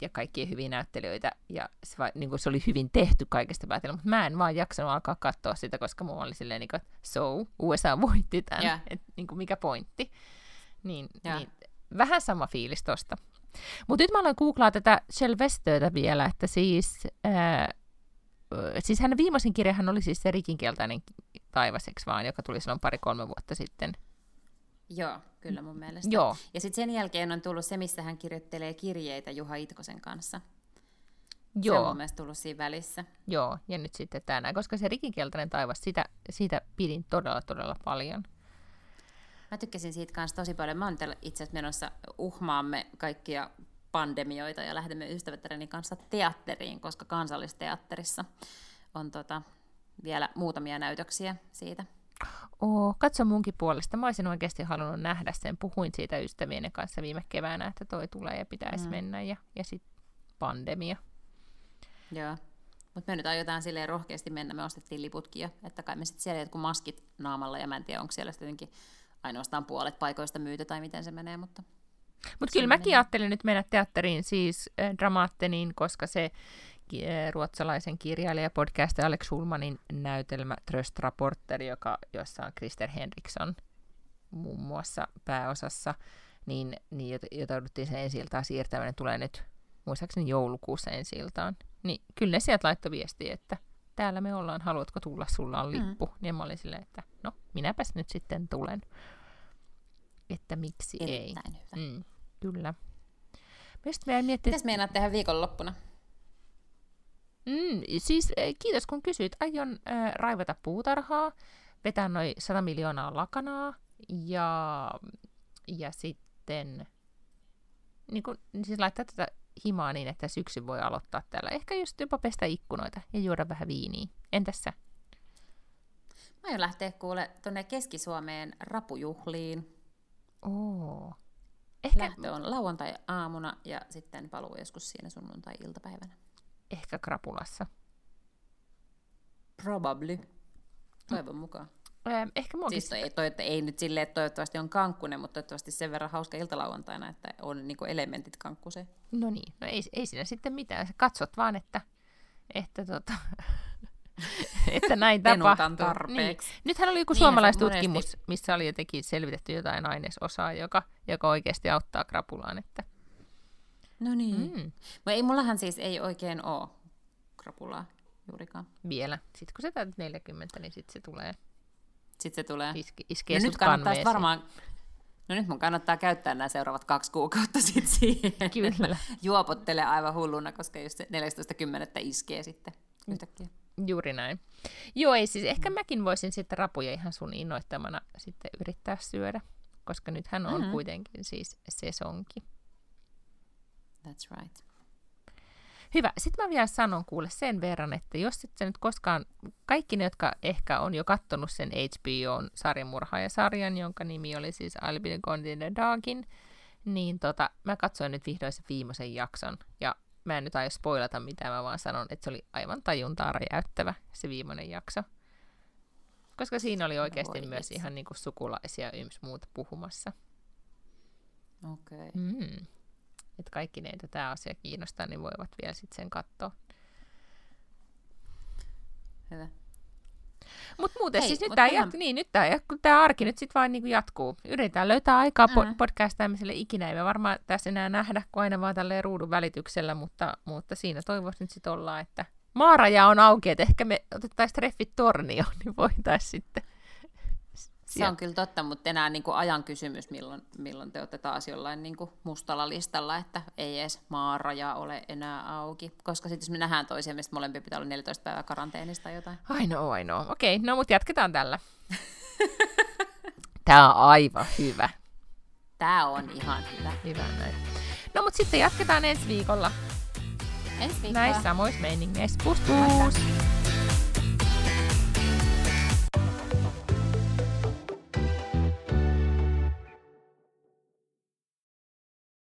Speaker 2: ja kaikkia hyviä näyttelijöitä, ja se, va, niin kuin se oli hyvin tehty kaikesta päätellä, mutta mä en vaan jaksanut alkaa katsoa sitä, koska mulla oli silleen, niin kuin, että so, USA voitti tämän, yeah. että niin kuin, mikä pointti. Niin, yeah. niin, vähän sama fiilis tosta. Mutta nyt mä aloin googlaa tätä Shelvestöitä vielä, että siis, ää, siis hänen viimeisin kirjahan oli siis se rikinkeltainen taivaseksi vaan, joka tuli silloin pari-kolme vuotta sitten –
Speaker 1: Joo, kyllä mun mielestä.
Speaker 2: Joo.
Speaker 1: Ja sitten sen jälkeen on tullut se, missä hän kirjoittelee kirjeitä Juha Itkosen kanssa. Joo. Se on mun mielestä tullut siinä välissä.
Speaker 2: Joo, ja nyt sitten tänään, koska se rikikeltainen taivas, sitä, siitä pidin todella, todella paljon.
Speaker 1: Mä tykkäsin siitä kanssa tosi paljon. Mä oon itse asiassa menossa uhmaamme kaikkia pandemioita ja lähdemme ystävättäreni kanssa teatteriin, koska kansallisteatterissa on tota, vielä muutamia näytöksiä siitä
Speaker 2: Oo, katso munkin puolesta. Mä olisin oikeasti halunnut nähdä sen. Puhuin siitä ystävien kanssa viime keväänä, että toi tulee ja pitäisi mm. mennä. Ja, ja sitten pandemia.
Speaker 1: Joo. Mutta me nyt aiotaan silleen rohkeasti mennä. Me ostettiin liputkin. Että kai me sitten siellä jotkut maskit naamalla. Ja mä en tiedä, onko siellä sitten ainoastaan puolet paikoista myyty tai miten se menee. Mutta
Speaker 2: Mut kyllä mäkin ajattelin nyt mennä teatteriin, siis äh, Dramaatteniin, koska se ruotsalaisen kirjailija podcast Alex Schulmanin näytelmä Tröst Rapporter, joka, jossa on Krister Henriksson muun muassa pääosassa, niin, niin jota jouduttiin sen ensi siirtämään, tulee nyt muistaakseni joulukuussa ensi iltaan. Niin kyllä ne sieltä laittoi viestiä, että täällä me ollaan, haluatko tulla, sulla on lippu. Mm. Niin mä olin silleen, että no, minäpäs nyt sitten tulen. Että miksi
Speaker 1: Erittäin
Speaker 2: ei.
Speaker 1: Hyvä.
Speaker 2: Mm, kyllä. Mietin, miettiä...
Speaker 1: Mitäs meinaat tehdä viikonloppuna?
Speaker 2: Mm, siis eh, kiitos kun kysyit. Aion äh, raivata puutarhaa, vetää noin 100 miljoonaa lakanaa ja, ja sitten niin kun, siis laittaa tätä himaa niin, että syksy voi aloittaa täällä. Ehkä just jopa pestä ikkunoita ja juoda vähän viiniä. Entäs sä?
Speaker 1: Mä aion lähteä kuule tuonne Keski-Suomeen rapujuhliin.
Speaker 2: Oo.
Speaker 1: Ehkä... Lähtö on lauantai-aamuna ja sitten paluu joskus siinä sunnuntai-iltapäivänä.
Speaker 2: Ehkä krapulassa.
Speaker 1: Probably. Toivon mukaan.
Speaker 2: Ähm, ehkä
Speaker 1: siis ei, toi, ei nyt silleen, että toivottavasti on kankkunen, mutta toivottavasti sen verran hauska iltalauantaina, että on niinku elementit kankkuseen.
Speaker 2: No niin, no ei, ei siinä sitten mitään. Sä katsot vaan, että, että, tota, että näin tapahtuu.
Speaker 1: tarpeeksi.
Speaker 2: Niin. Nythän oli joku niin, suomalaistutkimus, monesti... missä oli jotenkin selvitetty jotain ainesosaa, joka, joka oikeasti auttaa krapulaan. Että...
Speaker 1: No niin. Mm. ei, mullahan siis ei oikein ole krapulaa juurikaan.
Speaker 2: Vielä. Sitten kun sä täytät 40, niin sitten se tulee
Speaker 1: sitten se tulee.
Speaker 2: Iske, iskee
Speaker 1: no nyt kannattaa varmaan, no nyt mun kannattaa käyttää nämä seuraavat kaksi kuukautta sitten siihen.
Speaker 2: Kyllä.
Speaker 1: Juopottele aivan hulluna, koska just se 14.10. iskee sitten yhtäkkiä.
Speaker 2: Juuri näin. Joo, ei siis, ehkä mäkin voisin sitten rapuja ihan sun innoittamana sitten yrittää syödä, koska nythän on mm-hmm. kuitenkin siis sesonki.
Speaker 1: That's right.
Speaker 2: Hyvä. Sitten mä vielä sanon kuule sen verran, että jos et sä nyt koskaan, kaikki ne, jotka ehkä on jo kattonut sen HBOn sarjamurhaajasarjan, jonka nimi oli siis I'll be gone in the Dogin, niin tota, mä katsoin nyt vihdoin sen viimeisen jakson, ja mä en nyt aio spoilata mitään, mä vaan sanon, että se oli aivan tajuntaa räjäyttävä se viimeinen jakso. Koska siinä oli oikeasti Voi myös itse. ihan niinku sukulaisia yms muuta puhumassa.
Speaker 1: Okei. Okay.
Speaker 2: Mm että kaikki ne, joita tämä asia kiinnostaa, niin voivat vielä sitten sen katsoa.
Speaker 1: Hyvä.
Speaker 2: Mutta muuten Hei, siis nyt tämä ihan... niin, nyt tää, tää arki nyt sitten vain niinku jatkuu. Yritetään löytää aikaa mm-hmm. podcastaamiselle ikinä. Ei me varmaan tässä enää nähdä kuin aina vaan tälleen ruudun välityksellä, mutta, mutta siinä toivoisi nyt sitten olla, että maaraja on auki, että ehkä me otettaisiin treffit tornioon, niin voitaisiin sitten
Speaker 1: se on kyllä totta, mutta enää niin kuin ajan kysymys, milloin, milloin te olette taas jollain niin kuin mustalla listalla, että ei edes maaraja ole enää auki. Koska sitten jos me nähdään toisia, mistä molempia pitää olla 14 päivää karanteenista tai jotain.
Speaker 2: Ai no, ai no. Okei, no mutta jatketaan tällä. Tämä on aivan hyvä.
Speaker 1: Tämä on ihan hyvä.
Speaker 2: Hyvä näin. No mutta sitten jatketaan ensi viikolla.
Speaker 1: Ensi viikolla.
Speaker 2: Näissä samoissa meiningeissä. Pus pus!